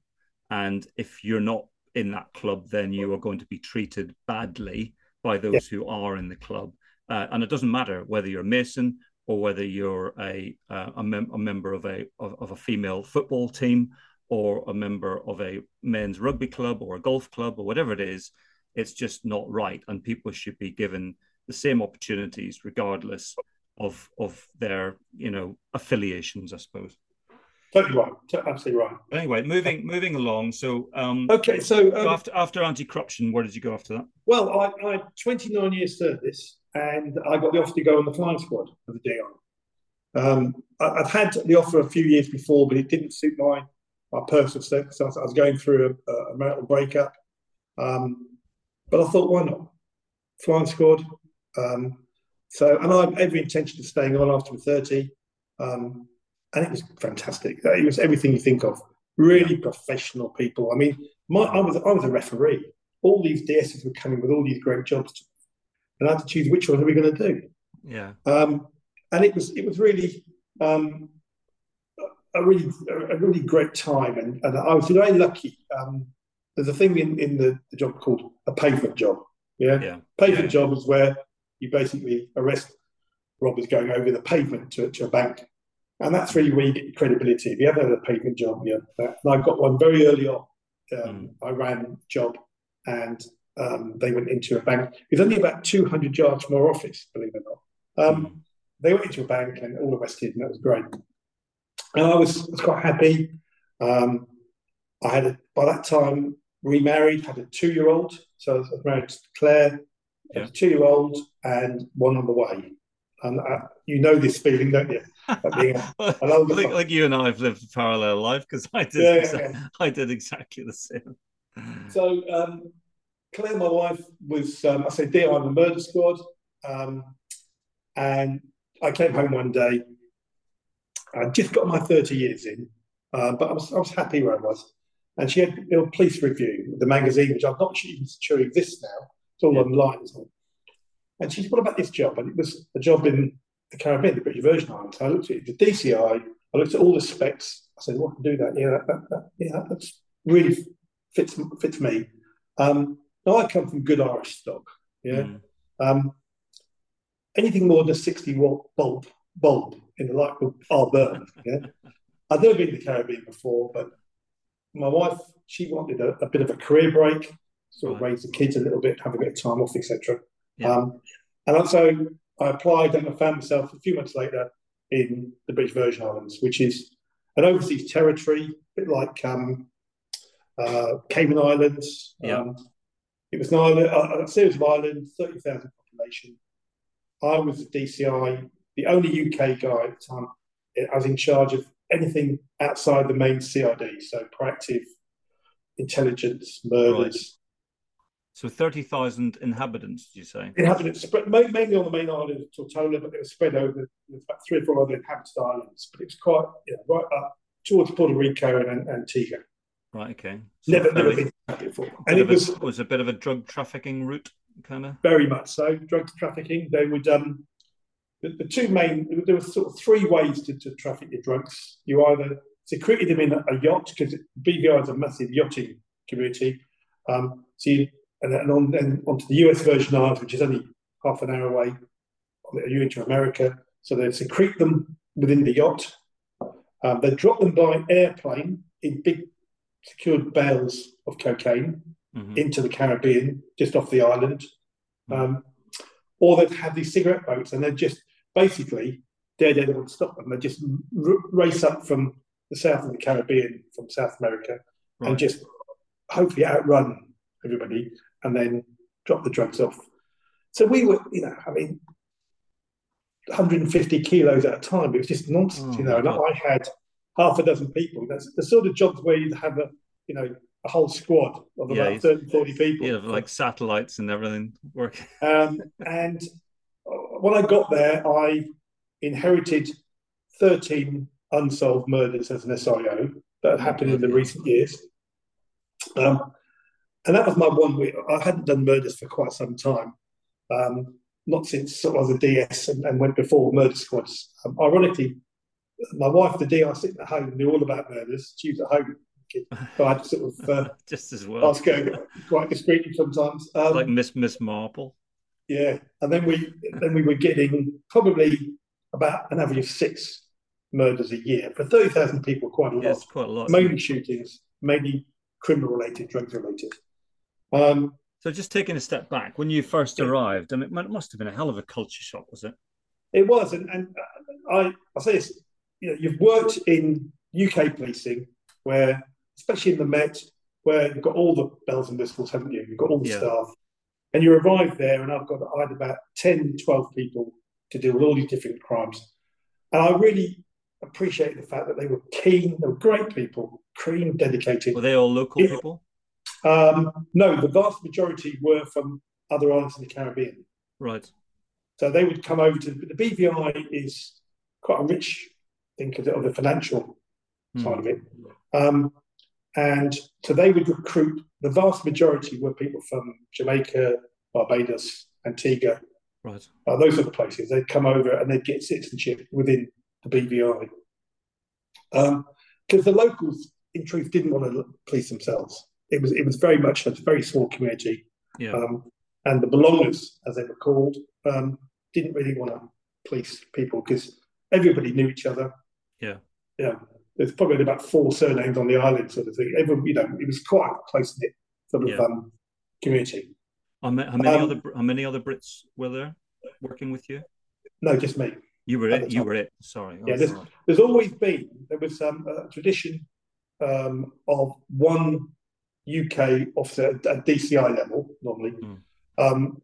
and if you're not in that club, then you are going to be treated badly by those yeah. who are in the club. Uh, and it doesn't matter whether you're a Mason or whether you're a uh, a, mem- a, member of a of, of, a female football team or a member of a men's rugby club or a golf club or whatever it is. It's just not right, and people should be given the same opportunities regardless of of their you know affiliations, I suppose. Totally right. Absolutely right. Anyway, moving moving along. So um, okay, so um, after after anti corruption, where did you go after that? Well, I, I had 29 years service, and I got the offer to go on the flying squad of the DI. Um, I, would had the offer a few years before, but it didn't suit my my personal circumstances. I was going through a, a marital breakup, um, but I thought, why not flying squad? Um, so, and I have every intention of staying on after 30. Um, and it was fantastic. It was everything you think of. Really professional people. I mean, my, I was I was a referee. All these DSs were coming with all these great jobs, and I had to choose which one are we going to do. Yeah. Um, and it was it was really um, a really a really great time, and, and I was very lucky. Um, there's a thing in, in the, the job called a pavement job. Yeah. Yeah. Pavement yeah. job is where you basically arrest robbers going over the pavement to, to a bank and that's really where you get your credibility. If you ever had a pavement job, yeah. And I got one very early on. Um, mm. I ran a job and um, they went into a bank. It was only about 200 yards from our office, believe it or not. Um, mm. They went into a bank and all arrested, and that was great. And I was, was quite happy. Um, I had, a, by that time, remarried, had a two year old. So I was married to Claire, yeah. a two year old, and one on the way. and uh, you know this feeling, don't you? Being like, *laughs* like, you and I have lived a parallel life because I did. Yeah, exa- yeah. *laughs* I did exactly the same. So um, Claire, my wife, was um, I said, "Dear, I'm the murder squad," um, and I came home one day. I just got my 30 years in, uh, but I was I was happy where I was. And she had a police review, the magazine, which I'm not sure even sure exists now. It's all yeah. online, isn't it? And she said, What about this job? And it was a job in the Caribbean, the British Virgin Islands. So I looked at the DCI, I looked at all the specs. I said, Well, I can do that. Yeah, that, that, that yeah, that's really fits fits me. Um, now I come from good Irish stock. Yeah. Mm. Um, anything more than a 60 watt bulb bulb in the light bulb, I'll burn. Yeah. I've never been to the Caribbean before, but my wife, she wanted a, a bit of a career break, sort of raise the kids a little bit, have a bit of time off, etc. Yeah. Um, and so I applied and I found myself a few months later in the British Virgin Islands, which is an overseas territory, a bit like um, uh, Cayman Islands. Yeah. Um, it was an island, a series of islands, 30,000 population. I was the DCI, the only UK guy at the time. I was in charge of anything outside the main CID, so proactive intelligence, murders. Right. So 30,000 inhabitants, did you say? Inhabitants, but mainly on the main island of Tortola, but it was spread over about three or four other inhabited islands. But it was quite, you know, right up towards Puerto Rico and Antigua. Right, okay. So never, never been before. And it was, a, was a bit of a drug trafficking route, kind of? Very much so. Drug trafficking. They would, um, the, the, two main, there were sort of three ways to, to traffic your drugs. You either secreted them in a, a yacht, because BVI is a massive yachting community. Um, so you, and then on, then onto the US Virgin Islands, which is only half an hour away. You into America, so they secrete them within the yacht. Um, they drop them by airplane in big secured bales of cocaine mm-hmm. into the Caribbean, just off the island. Mm-hmm. Um, or they'd have these cigarette boats, and they're just basically Daredevil would stop them. They just r- race up from the south of the Caribbean, from South America, right. and just hopefully outrun everybody and then drop the drugs off. So we were, you know, I mean, 150 kilos at a time. It was just nonsense, oh, you know. And I had half a dozen people. That's the sort of jobs where you'd have a, you know, a whole squad of yeah, about 30, 40 people. Yeah, like satellites and everything working. Um, and when I got there, I inherited 13 unsolved murders as an SIO that had happened in the recent years. Um, and that was my one week. I hadn't done murders for quite some time, um, not since I was a DS and, and went before murder squads. Um, ironically, my wife, the DR, sitting at home, knew all about murders. She was at home. So I had to sort of uh, *laughs* just as well ask her quite discreetly sometimes, um, like Miss Miss Marple. Yeah, and then we then we were getting probably about an average of six murders a year for thirty thousand people. Quite a lot. Yes, quite a lot. Mainly shootings, mainly criminal related, drugs related. Um, so just taking a step back, when you first arrived, I mean, it must have been a hell of a culture shock, was it? It was, and, and I, I say this, you know, you've worked in UK policing, where, especially in the Met, where you've got all the bells and whistles, haven't you? You've got all the yeah. staff, and you arrive there, and I've got I had about 10, 12 people to deal with all these different crimes, and I really appreciate the fact that they were keen, they were great people, keen, dedicated. Were they all local it, people? Um, no, the vast majority were from other islands in the Caribbean. Right. So they would come over to the BVI is quite a rich think of the, of the financial mm. side of it. Um, and so they would recruit the vast majority were people from Jamaica, Barbados, Antigua. Right. Uh, those are the places. They'd come over and they'd get citizenship within the BVI. Because um, the locals, in truth, didn't want to police themselves it was it was very much a very small community. Yeah. Um, and the belongers, as they were called, um, didn't really want to police people because everybody knew each other. Yeah. Yeah. There's probably about four surnames on the island, sort of thing. Everyone, you know, it was quite a close knit sort of yeah. um, community. How many, how many um, other how many other Brits were there working with you? No, just me. You were it. You were it. Sorry. Yeah, there's, there's, always been there was um, a tradition um, of one UK officer at DCI level normally, mm. um,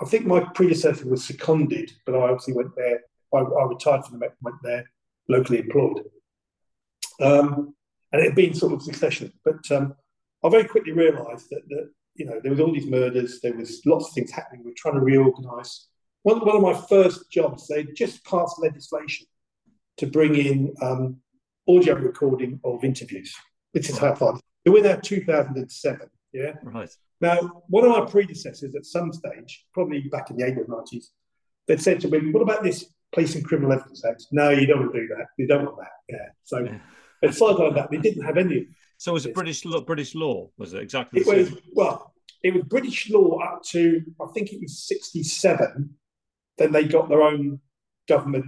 I think my predecessor was seconded, but I obviously went there. I, I retired from the Met, went there locally employed. Um, and it had been sort of succession. But um, I very quickly realised that, that you know there was all these murders, there was lots of things happening. We are trying to reorganise. One, one of my first jobs, they just passed legislation to bring in um, audio recording of interviews. This is how far. We're now 2007. Yeah. Right. Now, one of my predecessors at some stage, probably back in the 80s or 90s, they'd said to me, What about this Police and Criminal Evidence Act? No, you don't want to do that. You don't want that. Yeah. So, yeah. Aside from that, they didn't have any So it was a British law, British law, was it exactly it was, well, it was British law up to, I think it was 67. Then they got their own government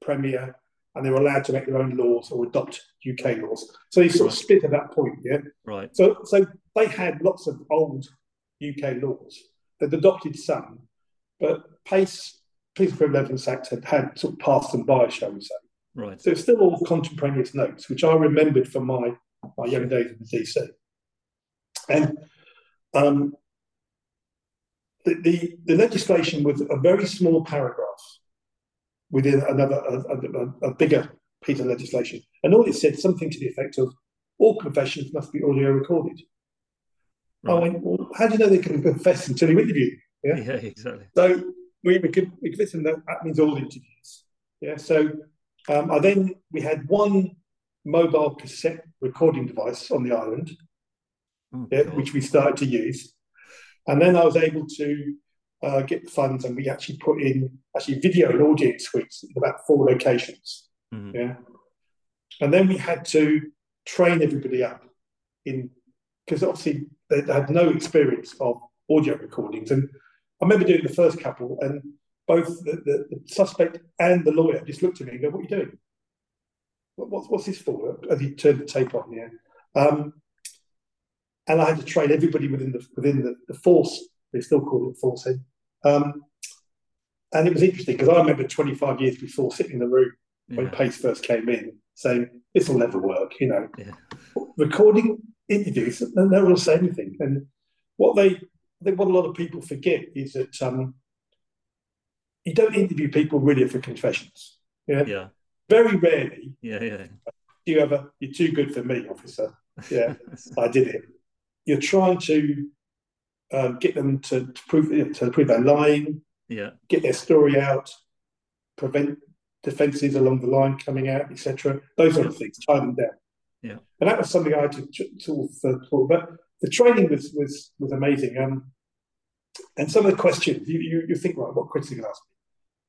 premier and they were allowed to make their own laws or adopt UK laws. So they sort right. of split at that point, yeah. Right. So so they had lots of old UK laws. They'd adopted some, but Pace and Criminal Evidence Act had, had sort of passed them by, shall we say. Right. So it's still all contemporaneous notes, which I remembered from my my young days in the DC. And um, the, the, the legislation was a very small paragraph within another a, a, a, bigger piece of legislation, and all it said something to the effect of all confessions must be audio recorded. Right. I went, well, how do you know they can confess until you interview? Yeah, *laughs* yeah exactly. So we, we could we convinced them that that means all interviews. Yeah. So um, I then we had one mobile cassette recording device on the island, oh, yeah, which we started to use, and then I was able to uh, get the funds, and we actually put in actually video and audio suites in about four locations. Mm-hmm. Yeah, and then we had to train everybody up in because obviously they had no experience of audio recordings, and I remember doing the first couple, and both the, the, the suspect and the lawyer just looked at me and go, "What are you doing? What, what's, what's this for?" As he turned the tape on, yeah. Um, and I had to train everybody within the within the, the force they still call it forcing. Um, and it was interesting because I remember 25 years before sitting in the room yeah. when Pace first came in saying, this will never work, you know. Yeah. Recording interviews, no one will say anything. And what they, I think what a lot of people forget is that um, you don't interview people really for confessions. Yeah. Yeah. Very rarely. Yeah, yeah. You ever, you're too good for me, officer. Yeah, *laughs* I did it. You're trying to um, get them to, to prove to prove they're lying, yeah, get their story out, prevent defences along the line coming out, etc. Those sort of things, tie them down. Yeah, and that was something I had to sort of uh, But the training was was was amazing. Um, and some of the questions you, you, you think, right, what questions are you ask me?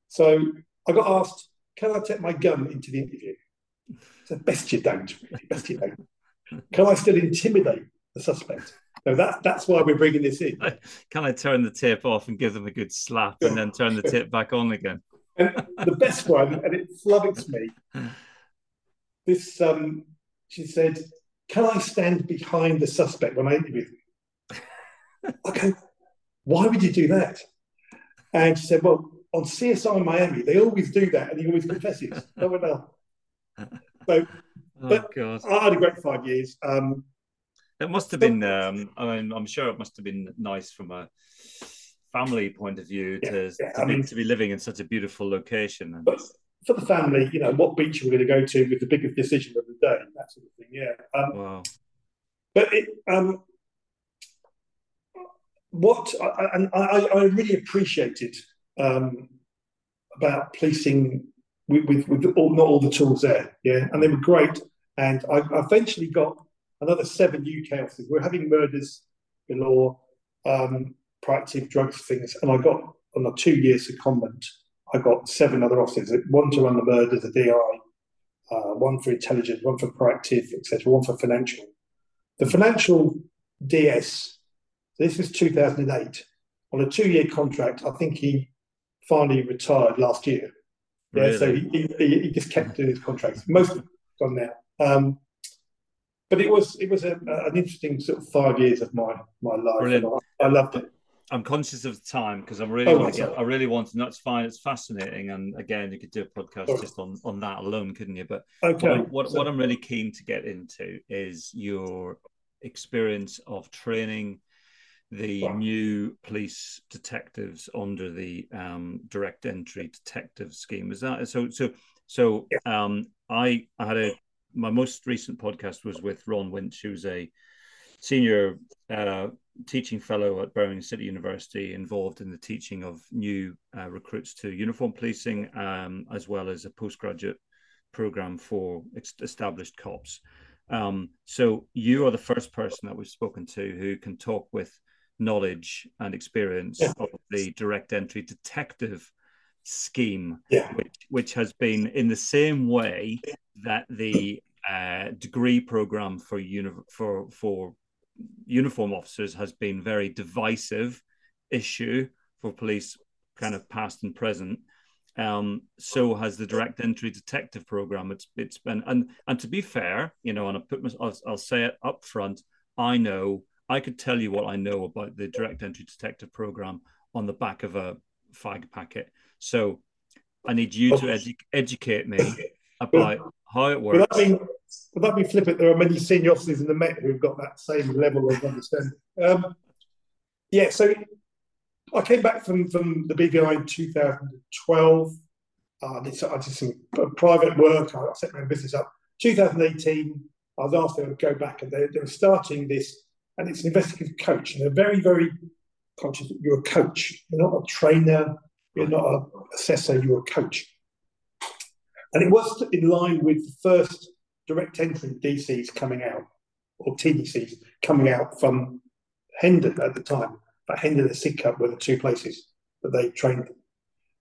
So I got asked, can I take my gun into the interview? So best you don't, really, best you don't. Can I still intimidate the suspect? So that, that's why we're bringing this in. *laughs* Can I turn the tip off and give them a good slap and then turn the tip back on again? *laughs* And the best one, and it flummoxed me. This, um, she said, "Can I stand behind the suspect when I interview them?" *laughs* okay, why would you do that? And she said, "Well, on CSI Miami, they always do that, and he always confesses. no one else." So, *laughs* oh, but God. I had a great five years. Um, it must have been. Um, I mean, I'm sure it must have been nice from a family point of view yeah, to, yeah, to, be, mean, to, be, living in such a beautiful location. And... But for the family, you know, what beach are we going to go to with the biggest decision of the day, that sort of thing. Yeah. Um, wow. But it, um, what I, I, I really appreciated um, about policing with, with, with all, not all the tools there, yeah, and they were great. And I eventually got another seven UK officers. We're having murders below um, proactive drugs things, and I got on a two year secondment. I got seven other officers, one to run the murders, the DI, uh, one for intelligence, one for proactive, etc., one for financial. The financial DS, this was 2008, on a two year contract. I think he finally retired last year. Yeah, really? so he, he, he, just kept doing his contracts. Most of gone now. Um, but it was it was a, an interesting sort of five years of my my life. I, I, loved it. I'm conscious of the time because I'm really oh, want to get. I really want to. That's fine. It's fascinating, and again, you could do a podcast Sorry. just on on that alone, couldn't you? But okay. what, what, so, what I'm really keen to get into is your experience of training the wow. new police detectives under the um, direct entry detective scheme. Is that so? So so yeah. um, I, I had a my most recent podcast was with Ron Winch, who's a senior uh, teaching fellow at Birmingham City University, involved in the teaching of new uh, recruits to uniform policing, um, as well as a postgraduate program for established cops. Um, so you are the first person that we've spoken to who can talk with knowledge and experience yeah. of the direct entry detective scheme, yeah. which, which has been in the same way that the uh, degree program for uni- for for uniform officers has been very divisive issue for police, kind of past and present. Um, so has the direct entry detective program. It's it's been and and to be fair, you know, and I put my, I'll, I'll say it up front. I know I could tell you what I know about the direct entry detective program on the back of a fag packet. So I need you to edu- educate me about how it works. Would that, mean, would that be flippant? There are many senior officers in the Met who've got that same level of understanding. Um, yeah, so I came back from, from the BVI in 2012. Uh, I, did, I did some private work. I set my own business up. 2018, I was asked to go back, and they, they were starting this, and it's an investigative coach, and they're very, very conscious that you're a coach. You're not a trainer. You're not an assessor. You're a coach. And it was in line with the first direct entry DCs coming out, or TDCs coming out from Hendon at the time. But Hendon and Sidcup were the two places that they trained.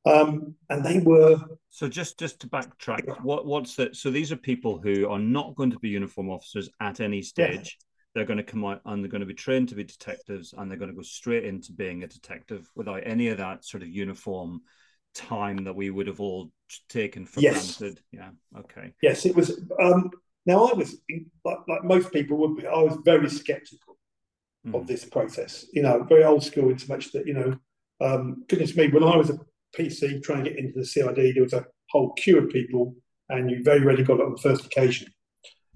Um, and they were. So just just to backtrack, what what's that? So these are people who are not going to be uniform officers at any stage. They're going to come out and they're going to be trained to be detectives, and they're going to go straight into being a detective without any of that sort of uniform time that we would have all taken for yes. granted. Yeah. Okay. Yes, it was. Um, now I was like, like most people would be. I was very sceptical mm. of this process. You know, very old school in so much that you know, um, goodness me, when I was a PC trying to get into the CID, there was a whole queue of people, and you very rarely got it on the first occasion.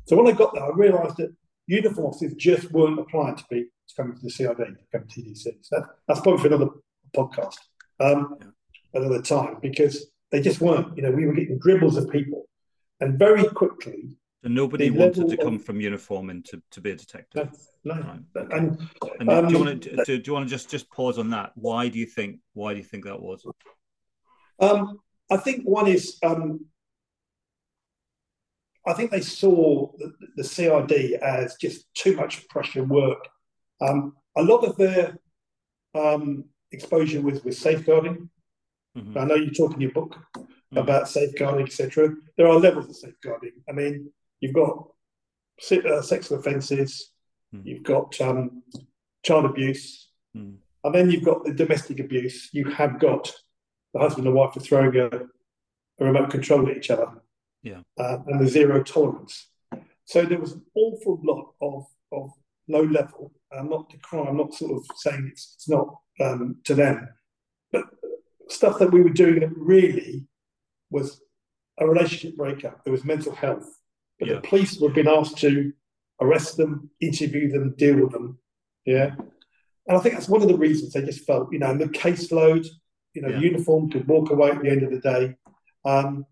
So when I got there, I realised that uniform officers just weren't applying to be to come into the CID, to come to TDC. So that, that's probably for another podcast. Um, yeah another time because they just weren't. You know, we were getting dribbles of people, and very quickly. So nobody wanted to come of, from uniform into to be a detective. No, no. Right. And, and um, do you want to do, do you want to just just pause on that? Why do you think why do you think that was? Um, I think one is um, I think they saw the, the, CID as just too much pressure work. Um, a lot of their um, exposure was with safeguarding. Mm-hmm. I know you talk in your book mm-hmm. about safeguarding, etc. There are levels of safeguarding. I mean, you've got uh, sexual offences, mm-hmm. you've got um, child abuse, mm-hmm. and then you've got the domestic abuse. You have got the husband and wife are throwing a, a remote control at each other, yeah, uh, and the zero tolerance. So there was an awful lot of of low level. I'm not decrying. I'm not sort of saying it's, it's not um, to them, but stuff that we were doing that really was a relationship breakup. There was mental health, but yeah. the police were being asked to arrest them, interview them, deal with them. Yeah. And I think that's one of the reasons they just felt, you know, the caseload, you know, yeah. uniform could walk away at the end of the day. Um,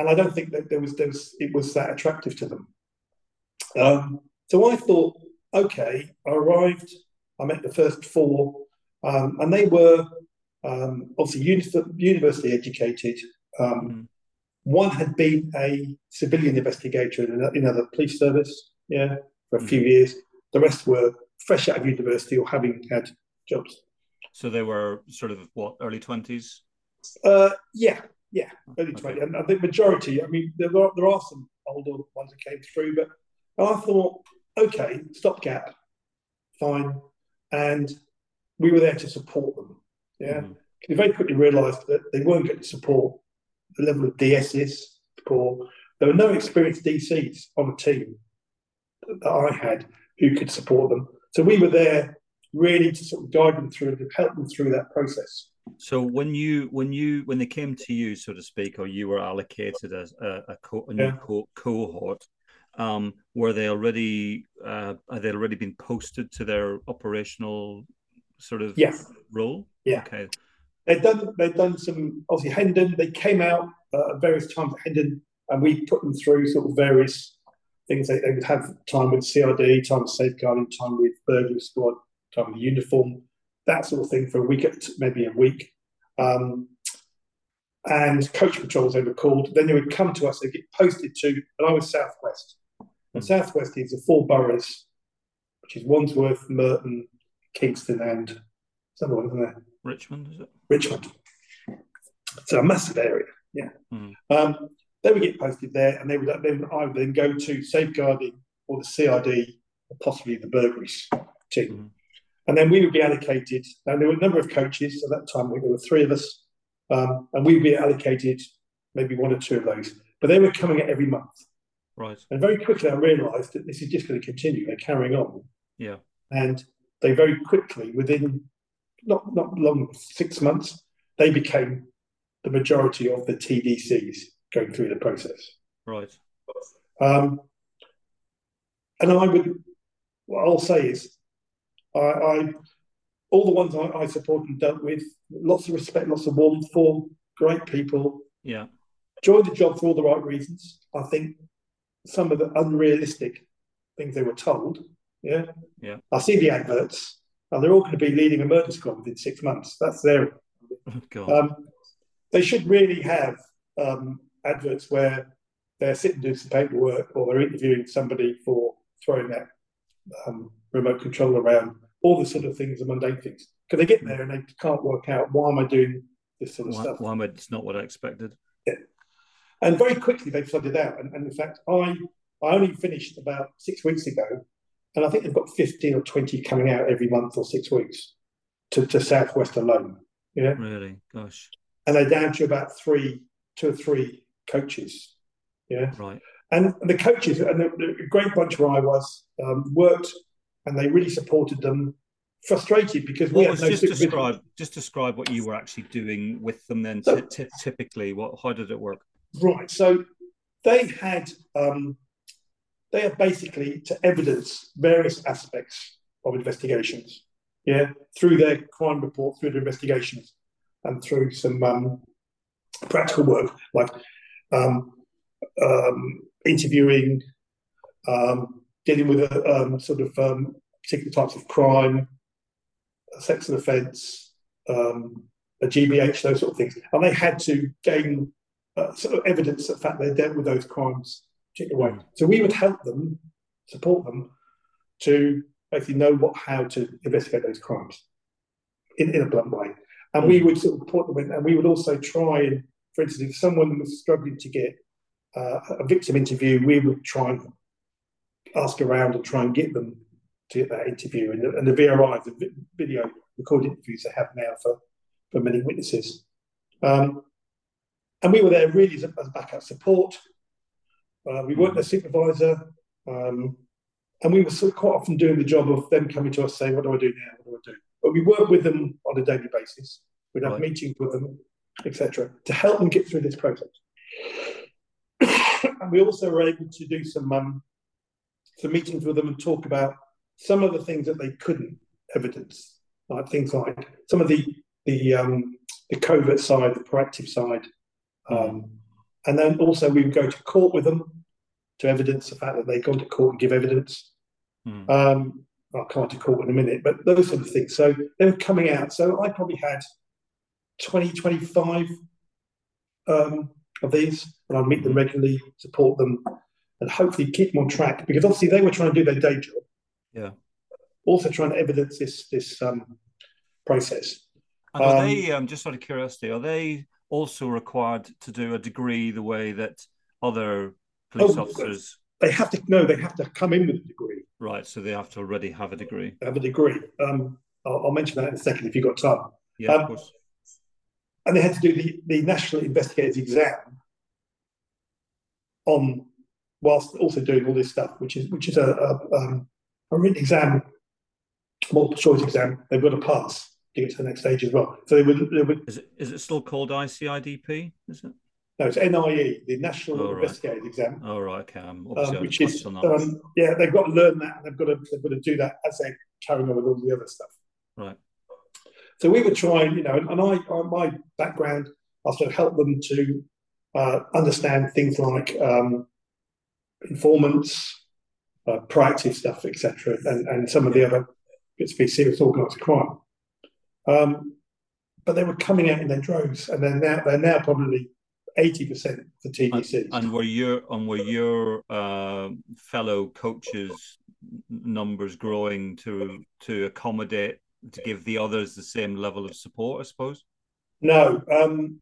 and I don't think that there was, there was it was that attractive to them. Um, so I thought, okay, I arrived, I met the first four, um, and they were um, obviously uni- university educated. Um, mm. One had been a civilian investigator in another police service, yeah, for a mm. few years. The rest were fresh out of university or having had jobs. So they were sort of what early twenties. Uh, yeah, yeah, early okay. twenty. And I think majority. I mean, there are there are some older ones that came through, but I thought, okay, stopgap, fine, and we were there to support them. Yeah. Mm. They very quickly realised that they weren't getting support the level of DSs support. There were no experienced DCs on the team that I had who could support them. So we were there really to sort of guide them through and help them through that process. So when you when you when they came to you, so to speak, or you were allocated as a, a, co- a new yeah. co- cohort, Um, were they already uh, had they already been posted to their operational sort of yeah. role? Yeah. Okay. They've done they've done some obviously Hendon. They came out uh, at various times at Hendon, and we put them through sort of various things. They, they would have time with CID, time with safeguarding, time with burglary squad, time with uniform, that sort of thing for a week, maybe a week. Um, and coach patrols they were called. Then they would come to us. They get posted to, and I was Southwest. And Southwest is the four boroughs, which is Wandsworth, Merton, Kingston, and some one, isn't there? Richmond, is it? Richmond. It's a massive area. Yeah. Mm. Um, they would get posted there, and they would then I would then go to safeguarding or the CID, or possibly the burglaries team. Mm. And then we would be allocated, and there were a number of coaches at that time, I think there were three of us, um, and we'd be allocated maybe one or two of those. But they were coming every month. Right. And very quickly I realised that this is just going to continue. They're carrying on. Yeah. And they very quickly, within not not long, six months, they became the majority of the TDCs going through the process. Right. Um, and I would, what I'll say is, I, I all the ones I, I support and dealt with, lots of respect, lots of warmth for, great people. Yeah. Joined the job for all the right reasons. I think some of the unrealistic things they were told. Yeah. Yeah. I see the adverts, and they're all going to be leading a murder squad within six months. That's their. *laughs* God. Um, they should really have um, adverts where they're sitting doing some paperwork or they're interviewing somebody for throwing that um, remote control around, all the sort of things, the mundane things. Because they get there and they can't work out why am I doing this sort of why, stuff. why am I, it's not what I expected. Yeah. And very quickly they've flooded out. And, and in fact, I I only finished about six weeks ago, and I think they've got 15 or 20 coming out every month or six weeks to, to Southwest alone. Yeah. Really? Gosh. And they're down to about three, two or three coaches. Yeah. Right. And the coaches, and the, the great bunch where I was, um, worked and they really supported them. Frustrated because we What had no just supervision. describe just describe what you were actually doing with them then So- ty- ty- typically what how did it work Right. So they had um, they are basically to evidence various aspects of investigations. Yeah, through their crime report, through their investigations, and through some um, practical work like um, um, interviewing, um, dealing with a, um, sort of um, particular types of crime, sex and offence, um, a GBH, those sort of things, and they had to gain uh, sort of evidence of the fact they dealt with those crimes particular way. Mm. So we would help them, support them to basically know what how to investigate those crimes in, in a blunt way. And we Mm. would sort of put them in, and we would also try and, for instance, if someone was struggling to get uh, a victim interview, we would try and ask around and try and get them to get that interview. And the, and the VRI, the video recorded interviews they have now for, for many witnesses. Um, and we were there really as, a, as backup support. Uh, we weren't a supervisor, um, and we were sort of quite often doing the job of them coming to us saying, "What do I do now? What do I do?" But we worked with them on a daily basis. We'd have Right. meetings with them, etc., to help them get through this process. *coughs* and we also were able to do some um, some meetings with them and talk about some of the things that they couldn't evidence, like things like some of the the um, the covert side, the proactive side, um, and then also we would go to court with them to evidence the fact that they'd gone to court and give evidence. Hmm. Um, I'll come on to court in a minute, but those sort of things. So they were coming out. So I probably had 20, 25 um, of these, and I'd meet them regularly, support them, and hopefully keep them on track because obviously they were trying to do their day job. Yeah. Also trying to evidence this this um, process. and are Um, they um, just out of curiosity are they also required to do a degree the way that other police Oh, officers They have to no, they have to come in with a degree. right so they have to already have a degree Have a degree. Um, I'll, I'll mention that in a second if you've got time. yeah Um, of course and they had to do the, the National Investigators exam on whilst also doing all this stuff, which is which is a a, um, a written exam, multiple choice exam. They've got to pass to get to the next stage as well. So they would they would is it is it still called ICIDP is it No, it's NIE, the National Oh, right. Exam, All right, okay. Um, which is um, yeah, they've got to learn that, and they've got to they've got to do that as they're carrying on with all the other stuff. Right. So we were trying, you know, and I, I my background, I sort of help them to uh, understand things like um, informants, uh, proactive stuff, etc., and, and some of the other bits of serious organised crime. Um, but they were coming out in their droves, and they're now they're now probably eighty percent for TDCs. And were your and were your uh, fellow coaches numbers growing to to accommodate to give the others the same level of support? I suppose. No, um,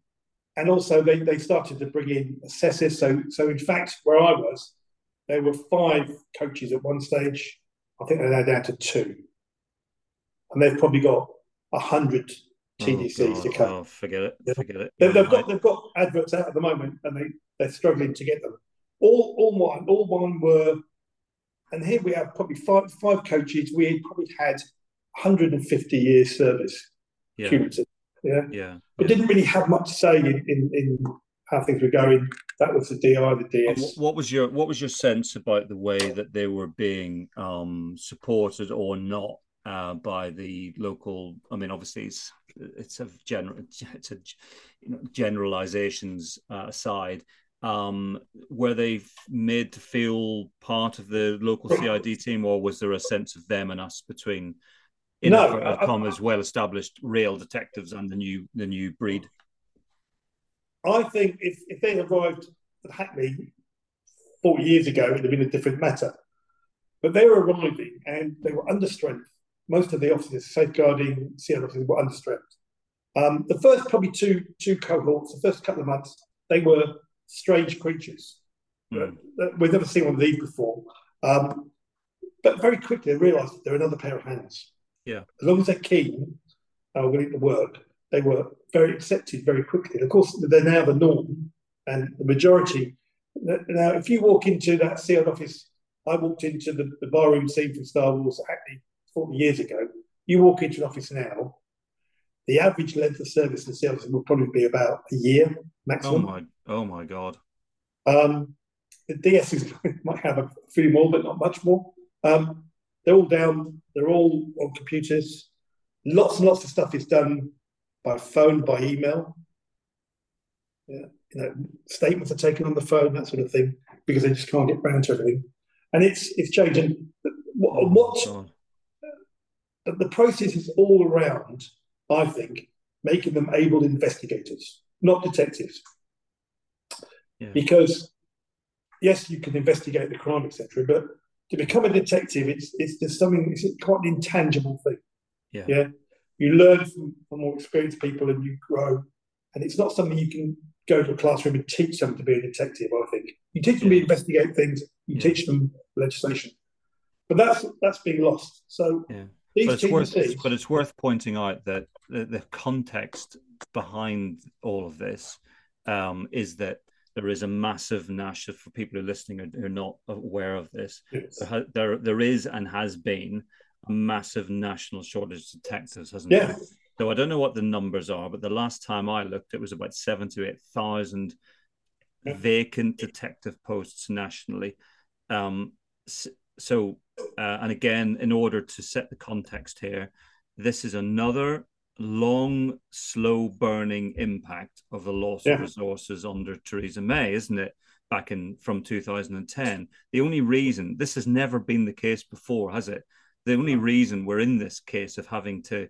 and also they, they started to bring in assessors. So so in fact, where I was, there were five coaches at one stage. I think they're now down to two, and they've probably got a hundred TDCs oh, to come. Oh, forget it. Yeah. Forget it. They've, Yeah, they've got they've got adverts out at the moment, and they they're struggling to get them. All all one all one were, and here we have probably five five coaches. We probably had 150 years service yeah, cumulative, yeah, yeah. but didn't really have much to say in, in in how things were going. That was the DI, the DS. What was your what was your sense about the way that they were being um, supported or not uh, by the local? I mean, obviously, it's it's a general it's a you know generalizations uh, aside. Um, were they made to feel part of the local CID team, or was there a sense of them and us between? In No, I- I- commas, well-established rail detectives and the new the new breed. I think if, if they arrived at Hackney 40 years ago, it would have been a different matter. But they were arriving and they were under strength. Most of the officers, safeguarding CL officers, were under strength. Um, the first probably two two cohorts, the first couple of months, they were strange creatures. Hmm. We've never seen one of these before. Um, but very quickly they realised they're another pair of hands. Yeah. As long as they're keen and willing to work, they were very accepted very quickly. Of course, they're now the norm and the majority. Now, if you walk into that sealed office, I walked into the, the barroom scene from Star Wars actually 40 years ago. You walk into an office now, the average length of service in sales will probably be about a year maximum. Oh my! Oh my God! Um, the DSs *laughs* might have a few more, but not much more. Um, they're all down. They're all on computers. Lots and lots of stuff is done by phone, by email. Yeah, you know, statements are taken on the phone, that sort of thing, because they just can't get round to everything. And it's it's changing. What, Oh what the, uh, the process is all around, I think, making them able investigators, not detectives. Yeah. Because yes, you can investigate the crime, etc. But to become a detective, it's it's there's something it's quite an intangible thing. Yeah. Yeah. You learn from, from more experienced people and you grow. And it's not something you can go to a classroom and teach them to be a detective, I think. You teach them to investigate things, you Yeah. teach them legislation. But that's that's being lost. So Yeah. these but it's worth TDCs but it's worth pointing out that the, the context behind all of this um, is that there is a massive national for people who are listening who are not aware of this Yes. there, there there is and has been a massive national shortage of detectives hasn't Yeah. there so i don't know what the numbers are but the last time i looked it was about 7 to 8000 Yeah. vacant detective posts nationally um, so uh, and again, in order to set the context here, this is another long, slow burning impact of the loss Yeah. of resources under Theresa May, isn't it? Back in from 2010. The only reason this has never been the case before, has it? The only reason we're in this case of having to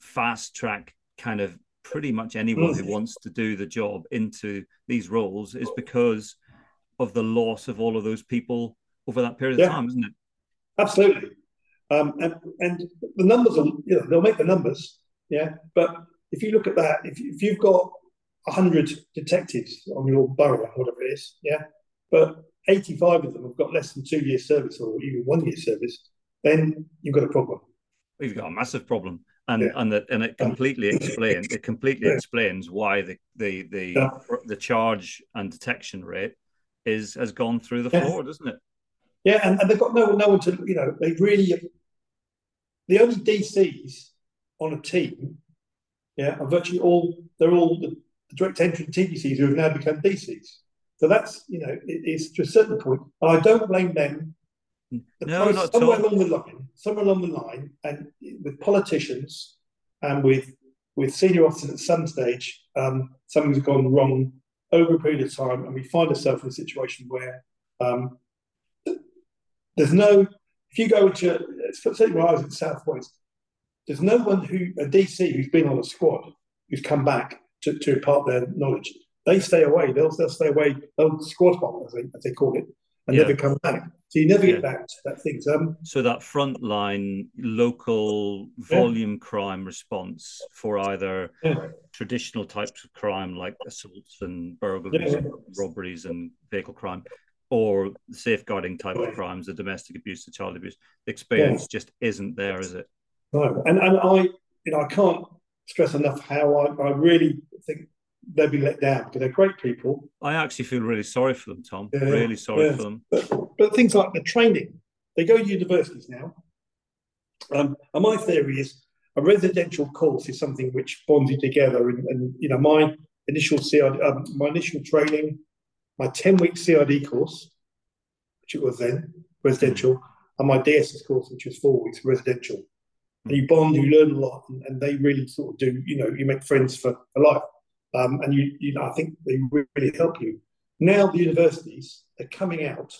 fast track kind of pretty much anyone who Mm. wants to do the job into these roles is because of the loss of all of those people over that period Yeah. of time, isn't it? Absolutely. Um, and, and the numbers are, you know, they'll make the numbers, yeah. But if you look at that, if, if you've got 100 detectives on your borough, whatever it is, yeah, but 85 of them have got less than two years service or even one year service, then you've got a problem. We've got a massive problem, and Yeah. and that and it completely explains it completely Yeah. explains why the the the Yeah. the charge and detection rate is has gone through the floor, doesn't it? Yeah, and, and they've got no, no one to, you know, they really, the only DCs on a team, yeah, are virtually all, they're all the, direct entry TDCs who have now become DCs. So that's you know it, it's to a certain point, and I don't blame them. No, not somewhere along the line, somewhere along the line, and with politicians and with with senior officers at some stage, um, something's gone wrong over a period of time, and we find ourselves in a situation where um, there's no. If you go to certainly when I was in Southwest, there's no one who a DC who's been on a squad who's come back to, to impart their knowledge. They stay away. They'll, they'll stay away. They'll squad bomb, as they, as they call it, and yeah. never come back. So you never yeah. get back to that thing. So, um, so that frontline local volume yeah. crime response for either traditional types of crime like assaults and burglaries, and robberies, and vehicle crime, or safeguarding type of crimes, the domestic abuse, the child abuse, the experience just isn't there, is it? No, and and I, you know, I can't stress enough how I, I really think they'll be let down because they're great people. I actually feel really sorry for them, Tom. Yeah, really sorry yeah. for them. But, but things like the training, they go to universities now. Um, and my theory is a residential course is something which bonds you together. And, and you know, my initial CID, um, my initial training, my ten week CID course, which it was then residential, and my DSS course, which was four weeks residential. And you bond, you learn a lot, and, and they really sort of do. You know, you make friends for, for life. Um, and you, you know, I think they really help you. Now the universities are coming out,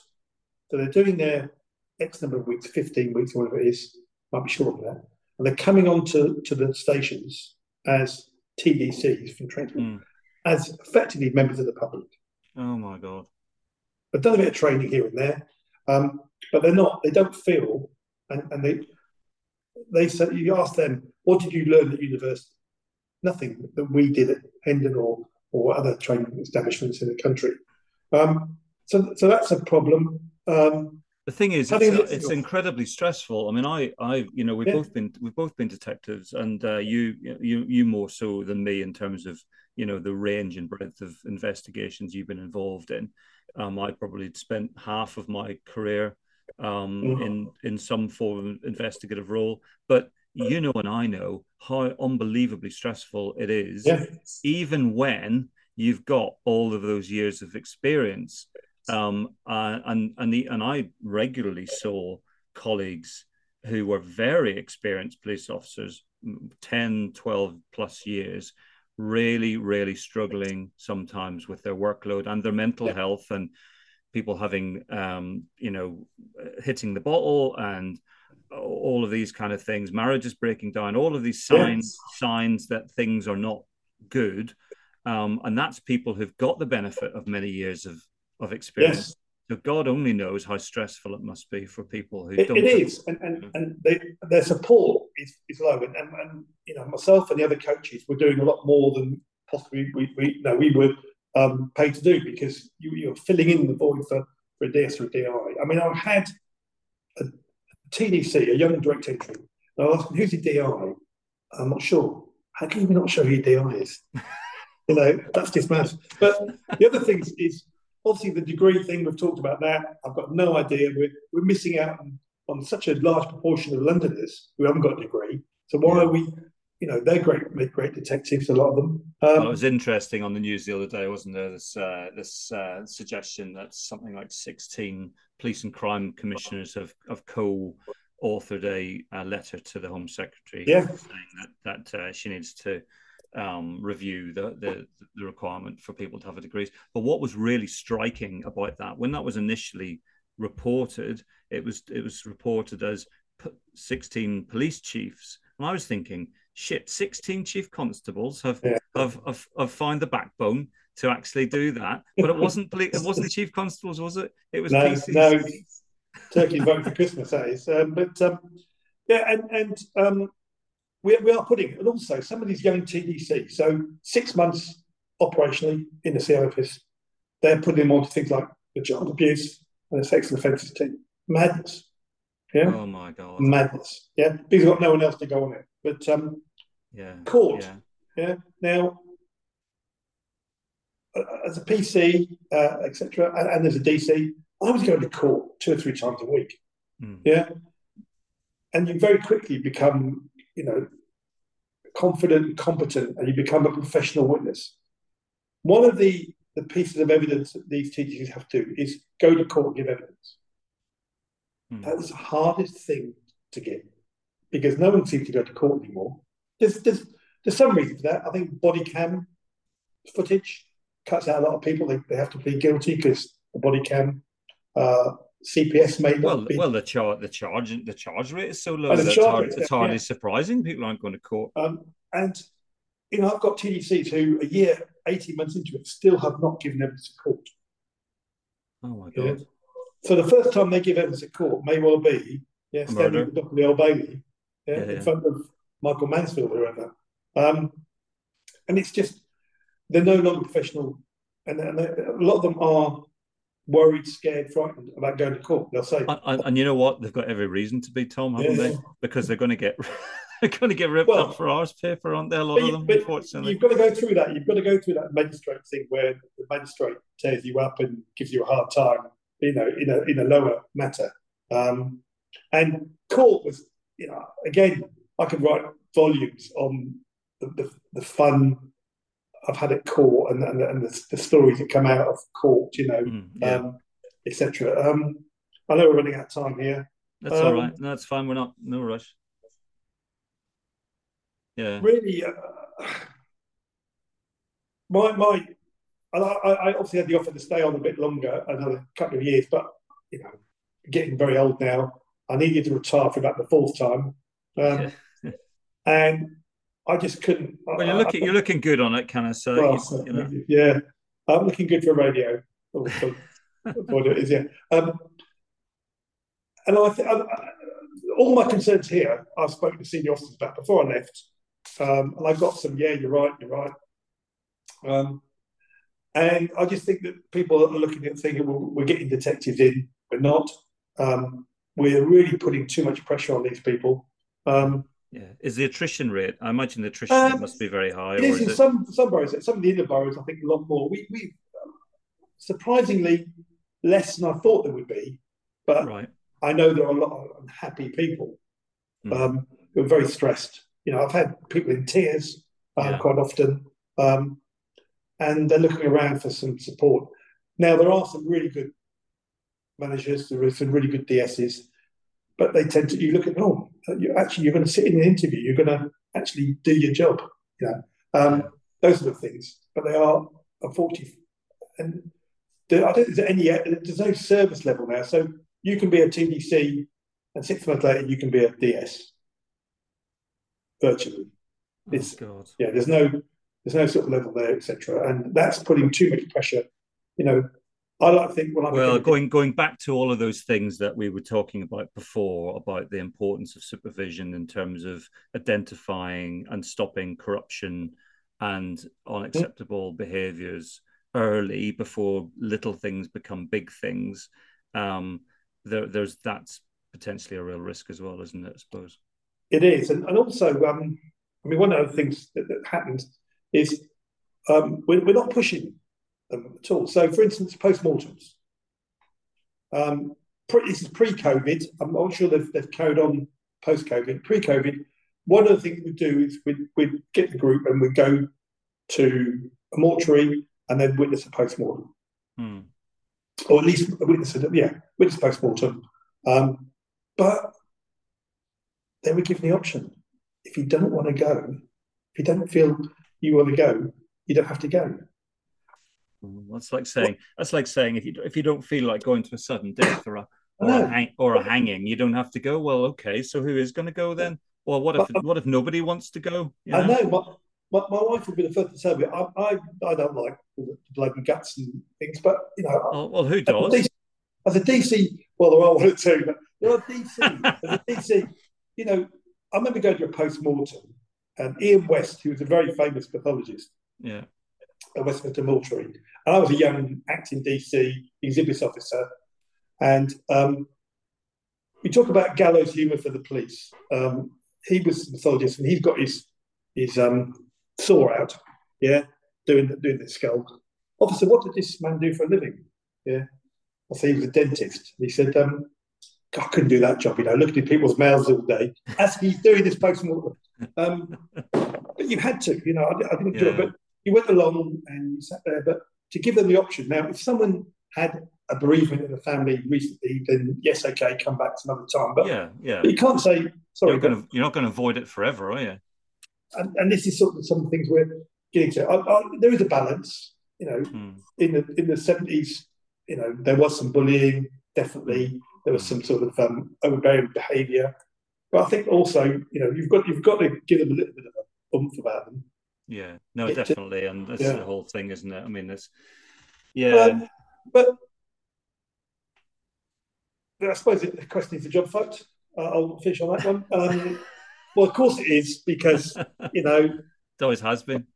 so they're doing their X number of weeks, 15 weeks, or whatever it is, might be shorter than that, and they're coming on to, to the stations as TDCs from Trenton, mm. as effectively members of the public. Oh my God. They've done a bit of training here and there, um, but they're not, they don't feel, and, and they, they said, you ask them, what did you learn at university? Nothing that we did at Hendon or or other training establishments in the country. Um, so so that's a problem. Um, the thing is, it's, it's, incredibly stressful. I mean, I, I, you know, we've yeah. both been we've both been detectives, and uh, you, you, you more so than me in terms of you know the range and breadth of investigations you've been involved in. Um, I probably spent half of my career um, mm-hmm. in in some form of investigative role, but you know and I know how unbelievably stressful it is, yeah. even when you've got all of those years of experience. Um, uh, and and the, and I regularly saw colleagues who were very experienced police officers, 10, 12 plus years, really, really struggling sometimes with their workload and their mental yeah. health and people having, um, you know, hitting the bottle and all of these kind of things, marriage is breaking down, all of these signs yes. signs that things are not good. Um, and that's people who've got the benefit of many years of, of experience. Yes. So God only knows how stressful it must be for people who it, don't. It is, and and, and they, their support is, is low, and, and, and you know myself and the other coaches were doing a lot more than possibly we we no we were um, paid to do because you, you're filling in the void for for a DS or a DI. I mean, I had TDC, a young direct entry. I asked him, who's your DI? I'm not sure. How can you not show who your DI is? *laughs* you know, that's just mad. But the other thing is, obviously the degree thing, we've talked about that. I've got no idea. We're, we're missing out on, on such a large proportion of Londoners who haven't got a degree. So why yeah. are we you know they're great great detectives a lot of them. Um, well, it was interesting on the news the other day wasn't there? This uh, this uh, suggestion that something like 16 police and crime commissioners have, have co-authored a, a letter to the Home Secretary yeah. saying that, that uh, she needs to um, review the, the, the requirement for people to have a degree But what was really striking about that, when that was initially reported, it was it was reported as 16 police chiefs, and I was thinking, shit, 16 chief constables have yeah. have, have, have found the backbone to actually do that. But it wasn't it wasn't the chief constables, was it? It was no, PCCs. no turkey vote for Christmas, that is. Um, but um, yeah, and and um, we, we are putting, and also some of these young TDC, so six months operationally in the CI office, they're putting them onto things like the child abuse and the sex offences team. Madness. Yeah. Oh my god. Madness. Yeah. Because they've got no one else to go on it. But um, yeah. Court. Yeah. yeah. Now as a PC, uh, etc., and, and, as a DC, I was going to court two or three times a week. Mm. Yeah, and you very quickly become, you know, confident, competent, and you become a professional witness. one of the, the pieces of evidence that these teachers have to do is go to court and give evidence. Hmm. That was the hardest thing to get because no one seems to go to court anymore. There's, there's, there's some reason for that. I think body cam footage cuts out a lot of people. They, they have to plead guilty because the body cam uh, CPS may well, be. Well, the charge, the charge, the charge rate is so low. Oh, it's, hard, it's hardly yeah. surprising people aren't going to court. Um, and you know, I've got TDCs who a year, eighteen months into it, still have not given evidence at court. Oh my god! Yeah. So the first time they give evidence at court may well be yeah, standing at the top of the Old Bailey, yeah, yeah, in front of Michael Mansfield or whoever. Um, and it's just they're no longer professional, and, and a lot of them are worried, scared, frightened about going to court. They'll say, and, and, you know what? They've got every reason to be, Tom, haven't yeah. they? Because they're going to get *laughs* they're going to get ripped well, up for Irish paper, aren't they? A lot of them, unfortunately. You've got to go through that. You've got to go through that magistrate thing where the magistrate tears you up and gives you a hard time, you know, in a in a lower matter. Um, and court was, you know, again, I could write volumes on the, the, the fun I've had at court and, and, and the, the, stories that come out of court, you know, mm, yeah. um, etc. Um, I know we're running out of time here. That's um, all right. No, that's fine. We're not no rush. Yeah. Really, uh, my my, I, I obviously had the offer to stay on a bit longer, another couple of years, but you know, getting very old now. I needed to retire for about the fourth time, um, and I just couldn't. Well, you're looking, I, you're looking good on it, can I say? Well, you know? Yeah, I'm looking good for radio. *laughs* what it is, yeah. Um, and I, th- I, all my concerns here, I've spoken to senior officers about before I left, um, and I got some. Yeah, you're right. You're right. Um, and I just think that people are looking at thinking, well, we're getting detectives in. We're not. Um, we're really putting too much pressure on these people. Um, yeah, is the attrition rate? I imagine the attrition um, rate must be very high. It is in it... some some boroughs. Some of the inner boroughs, I think, a lot more. We we surprisingly less than I thought there would be, but right. I know there are a lot of unhappy people mm. um, who are very stressed. You know, I've had people in tears uh, yeah. quite often, um, and they're looking around for some support. Now there are some really good managers. There are some really good DSs but they tend to you look at oh you actually you're going to sit in an interview you're going to actually do your job you know. Um, those sort of things but they are unfortunately and there, I don't there's any there's no service level now so you can be a TDC and six months later you can be a DS virtually. Oh, it's God. yeah there's no there's no sort of level there etc and that's putting too much pressure you know I like to think I well going going back to all of those things that we were talking about before about the importance of supervision in terms of identifying and stopping corruption and unacceptable mm. behaviors early before little things become big things. Um, there, there's that's potentially a real risk as well, isn't it? I suppose it is, and, and also, um, I mean, one of the things that, that happens is um, we're, we're not pushing them at all. So, for instance, post-mortems. Um, pre, this is pre-COVID. I'm not sure they've, they've carried on post-COVID. Pre-COVID, one of the things we do is we'd, we'd get the group and we'd go to a mortuary and then witness a post-mortem. Hmm. Or at least witness a, yeah, witness post-mortem. Um, but they were given the option. If you don't want to go, if you don't feel you want to go, you don't have to go. That's like saying that's like saying if you if you don't feel like going to a sudden death or a or, a, hang, or a hanging, you don't have to go. Well, okay, so who is going to go then? Well, what if but, uh, what if nobody wants to go? You know? I know, but my, my wife would be the first to tell me I, I, I don't like the blood and guts and things, but you know. Oh, well, who does? As a, DC, as a DC, well, there are one or two, but there are DC. as a *laughs* DC, you know, I remember going to a post mortem, and Iain West, who was a very famous pathologist, yeah, at Westminster Mortuary, and I was a young acting DC exhibits officer. And um, we talk about gallows humour for the police. Um, he was a pathologist and he's got his his um, saw out, yeah, doing the, doing the skull. Officer, what did this man do for a living? Yeah, I said he was a dentist. He said, um, I couldn't do that job, you know, looking at people's mouths all day as he's doing this post mortem. Um, but you had to, you know, I, I didn't yeah. do it. But you went along and you sat there, but to give them the option. Now, if someone had a bereavement in the family recently, then yes, okay, come back some other time. But yeah, yeah. But you can't say sorry. You're, gonna, you're not going to avoid it forever, are you? And, and, this is sort of some things we're getting to. I, I, there is a balance, you know. Mm. In the in the seventies, you know, there was some bullying. Definitely, there was some sort of um, overbearing behaviour. But I think also, you know, you've got you've got to give them a little bit of a oomph about them. Yeah, no, It- definitely, and that's yeah. the whole thing, isn't it? I mean, it's yeah, Um, but I suppose the question is the job, folks. Uh, I'll finish on that one. Um, *laughs* well, of course it is because you know it always has been.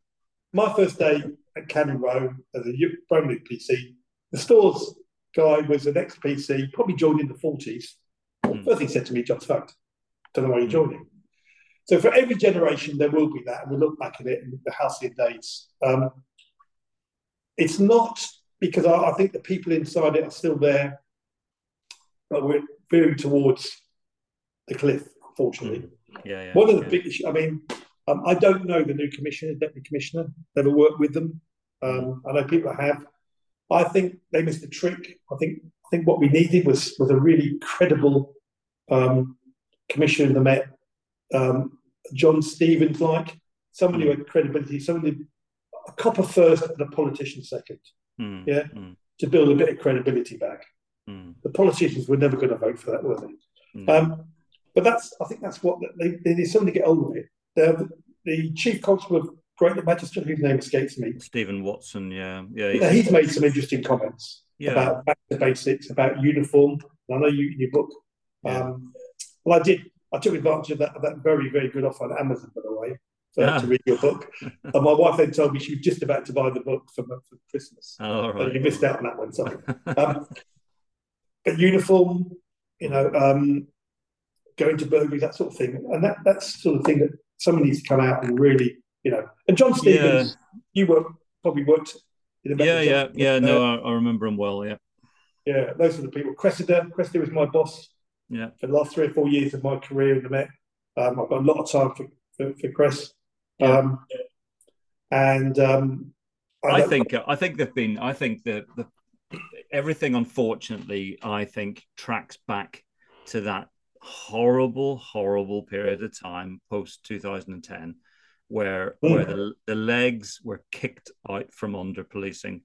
my first day at Cannon Row as a new PC, the stores guy was an ex PC, probably joined in the forties. Mm. First thing he said to me, "Job's fucked. Don't know why you're Mm. joining." So for every generation, there will be that, and we'll look back at it in the halcyon days. Um, it's not because I, I think the people inside it are still there, but we're veering towards the cliff, unfortunately. Yeah, yeah. One of the yeah. big issues, I mean, um, I don't know the new commissioner, deputy commissioner, never worked with them. Um, I know people have. I think they missed a trick. I think I think what we needed was was a really credible um, commissioner in the Met, um, John Stevens like, somebody who had credibility, somebody a copper first and a politician second, Mm, yeah. mm, to build a bit of credibility back. mm, The politicians were never going to vote for that, were they? mm. Um, but that's, I think that's what they, they something to get on with it. The, the chief constable of Greater Manchester, whose name escapes me, Stephen Watson, yeah, yeah, yeah, he's made some interesting comments yeah, about back to basics, about uniform. I know you in your book. Yeah. Um, well, I did. I took advantage of that, of that very, very good offer on Amazon, by the way, for, Ah. to read your book. and my wife then told me she was just about to buy the book for, for Christmas. Oh, right. you missed out on that one, sorry. Um, but uniform, you know, um, going to burglaries, that sort of thing, and that that's sort of thing that someone needs to come out and really, you know. And John Stevens, you were probably worked in the Yeah, yeah, yeah. uh, No, I, I remember him well. Yeah, yeah, those are the people. Cressida, Cressida was my boss yeah, for the last three or four years of my career in the Met. Um, I've got a lot of time for for, for Cress, Yeah. um, and um, I don't- think I think they've been. I think that the everything, unfortunately, I think tracks back to that horrible, horrible period of time post 2010, where Mm. where the the legs were kicked out from under policing,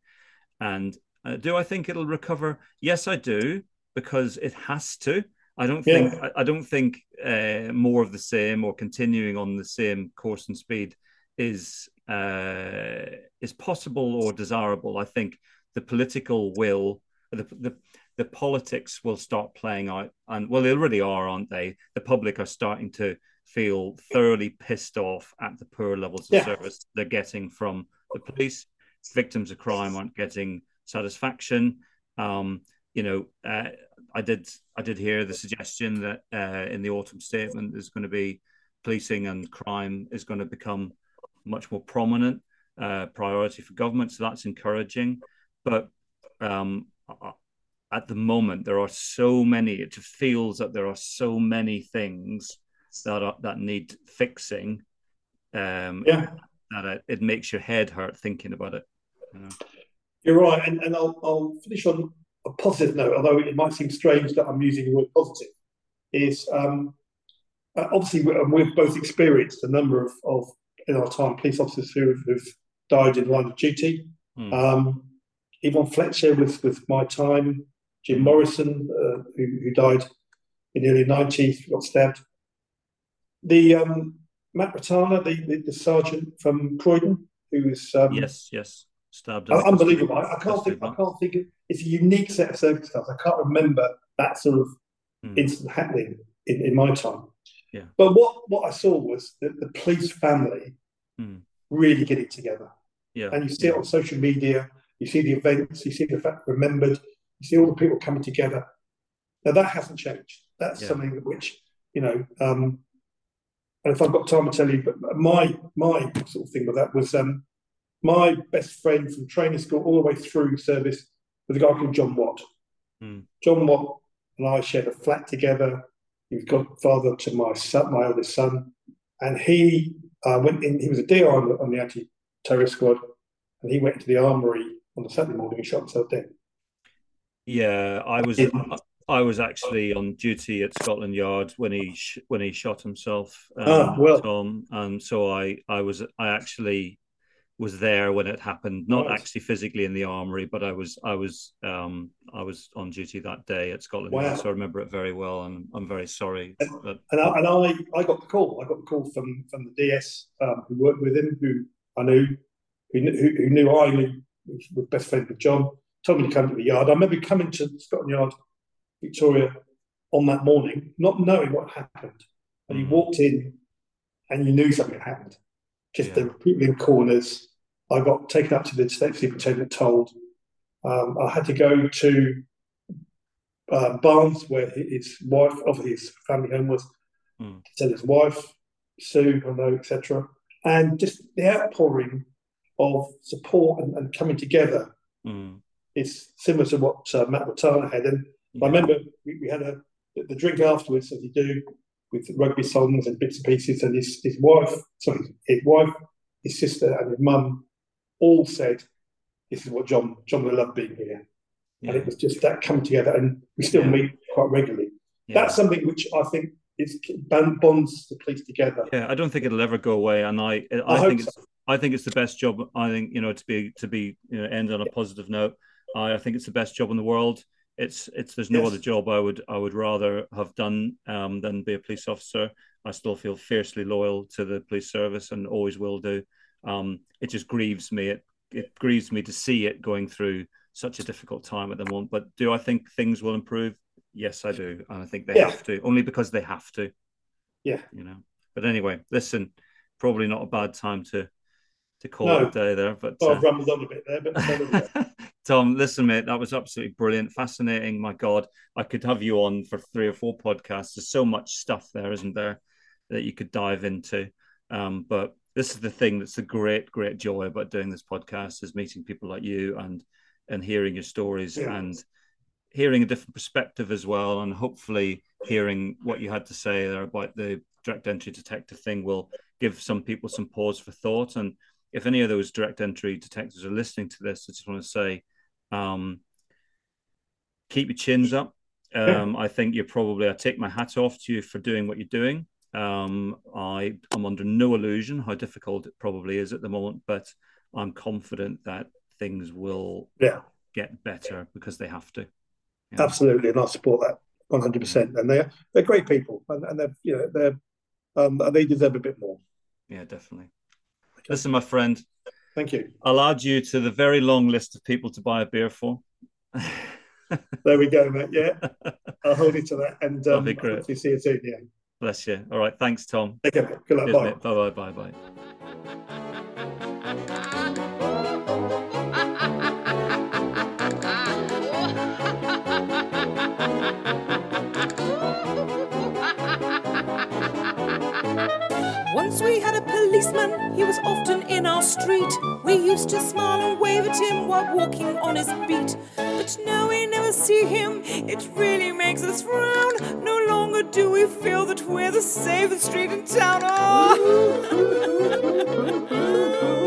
and uh, do I think it'll recover? Yes, I do, because it has to. I don't Yeah. think I, I don't think uh, more of the same or continuing on the same course and speed is uh, is possible or desirable. I think the political will, the, the the politics will start playing out, and well, they already are, aren't they? The public are starting to feel thoroughly pissed off at the poor levels of Yeah. service they're getting from the police. Victims of crime aren't getting satisfaction. Um, you know, uh, I did I did hear the suggestion that uh, in the autumn statement there's going to be policing and crime is going to become much more prominent uh, priority for government. So that's encouraging. But um, at the moment, there are so many. It just feels that there are so many things that are, that need fixing. Um, Yeah. that it, it makes your head hurt thinking about it. You know? You're right, and, and I'll, I'll finish on a positive note, although it might seem strange that I'm using the word positive. Is um, uh, obviously we- we've both experienced a number of, of in our time police officers who have, died in line of duty. Hmm. Um, Yvonne Fletcher with with my time, Jim Morrison uh, who, who died in the early nineties, got stabbed. The um, Matt Ratana, the, the the sergeant from Croydon, who was um, yes, yes, stabbed. the Unbelievable. I, I can't think. I can't think. Of, it's a unique set of circumstances. I can't remember that sort of Hmm. incident happening in, in my time. Yeah. But what what I saw was that the police family Hmm. really getting together, yeah, and you see yeah. it on social media. You see the events. You see the fact remembered. You see all the people coming together. Now that hasn't changed. That's Yeah. something which you know. Um, and if I've got time to tell you, but my my sort of thing with that was um, my best friend from training school all the way through service was a guy called John Watt. Hmm. John Watt and I shared a flat together. He was godfather to my son, my eldest son, and he uh, went in. He was a DI on the, on the anti-terrorist squad, and he went to the armory on the Saturday morning and shot himself dead. Yeah, I was I was actually on duty at Scotland Yard when he sh- when he shot himself. Um, ah, well, Tom, and so I I was I actually was there when it happened, not right. actually physically in the armory, but I was I was um, I was on duty that day at Scotland wow. Yard, so I remember it very well, and I'm very sorry. And, but, and, I, and I, I got the call. I got the call from from the DS um, who worked with him, who I knew, who, who, who knew I knew was best friend with John. Told me to come to the yard. I remember coming to Scotland Yard, Victoria, on that morning, not knowing what happened, and you mm. walked in, and you knew something had happened just yeah. the people in corners. I got taken up to the state superintendent, told um, I had to go to uh, Barnes, where his wife of his family home was, mm. to tell his wife, Sue, I know, etc. And just the outpouring of support and, and coming together mm. is similar to what uh, Matt Ratana had. And yeah. I remember we, we had a the drink afterwards, as you do, with rugby songs and bits and pieces. And his, his wife, sorry, his wife, his sister, and his mum all said, "This is what John John will love being here." Yeah. And it was just that come together, and we still yeah. meet quite regularly. Yeah. That's something which I think is bonds the police together. Yeah, I don't think it'll ever go away, and I I, I think it's so. I think it's the best job. I think you know to be to be you know end on a positive note. I, I think it's the best job in the world it's it's there's no yes. other job I would I would rather have done um, than be a police officer. I still feel fiercely loyal to the police service and always will do. Um, it just grieves me. It it grieves me to see it going through such a difficult time at the moment. But do I think things will improve? Yes, I do, and I think they yeah. have to only because they have to. Yeah, you know. But anyway, listen, probably not a bad time to to call no. it a day there. But uh, I've rambled on a bit there, but *laughs* Tom, listen, mate, that was absolutely brilliant, fascinating. My God, I could have you on for three or four podcasts. There's so much stuff there, isn't there, that you could dive into. Um, but this is the thing that's the great, great joy about doing this podcast is meeting people like you and and hearing your stories yeah. and hearing a different perspective as well, and hopefully hearing what you had to say there about the direct entry detective thing will give some people some pause for thought and if any of those direct entry detectives are listening to this, I just want to say, um, keep your chins up. Um, I think you're probably, I take my hat off to you for doing what you're doing. Um, I am under no illusion how difficult it probably is at the moment, but I'm confident that things will yeah. get better because they have to. Yeah. Absolutely, and I support that 100. percent And they're they're great people, and, and they're you know they're um, they deserve a bit more. Yeah, definitely. Listen, my friend. Thank you. I'll add you to the very long list of people to buy a beer for. *laughs* there we go, mate. Yeah, *laughs* I'll hold you to that, and um, That'll see you soon. Yeah. Bless you. All right. Thanks, Tom. Take care. Good luck. Bye. Bye. Bye. Bye. Bye. policeman, he was often in our street. We used to smile and wave at him while walking on his beat. But now we never see him, it really makes us frown. No longer do we feel that we're the safest street in town. Oh. *laughs*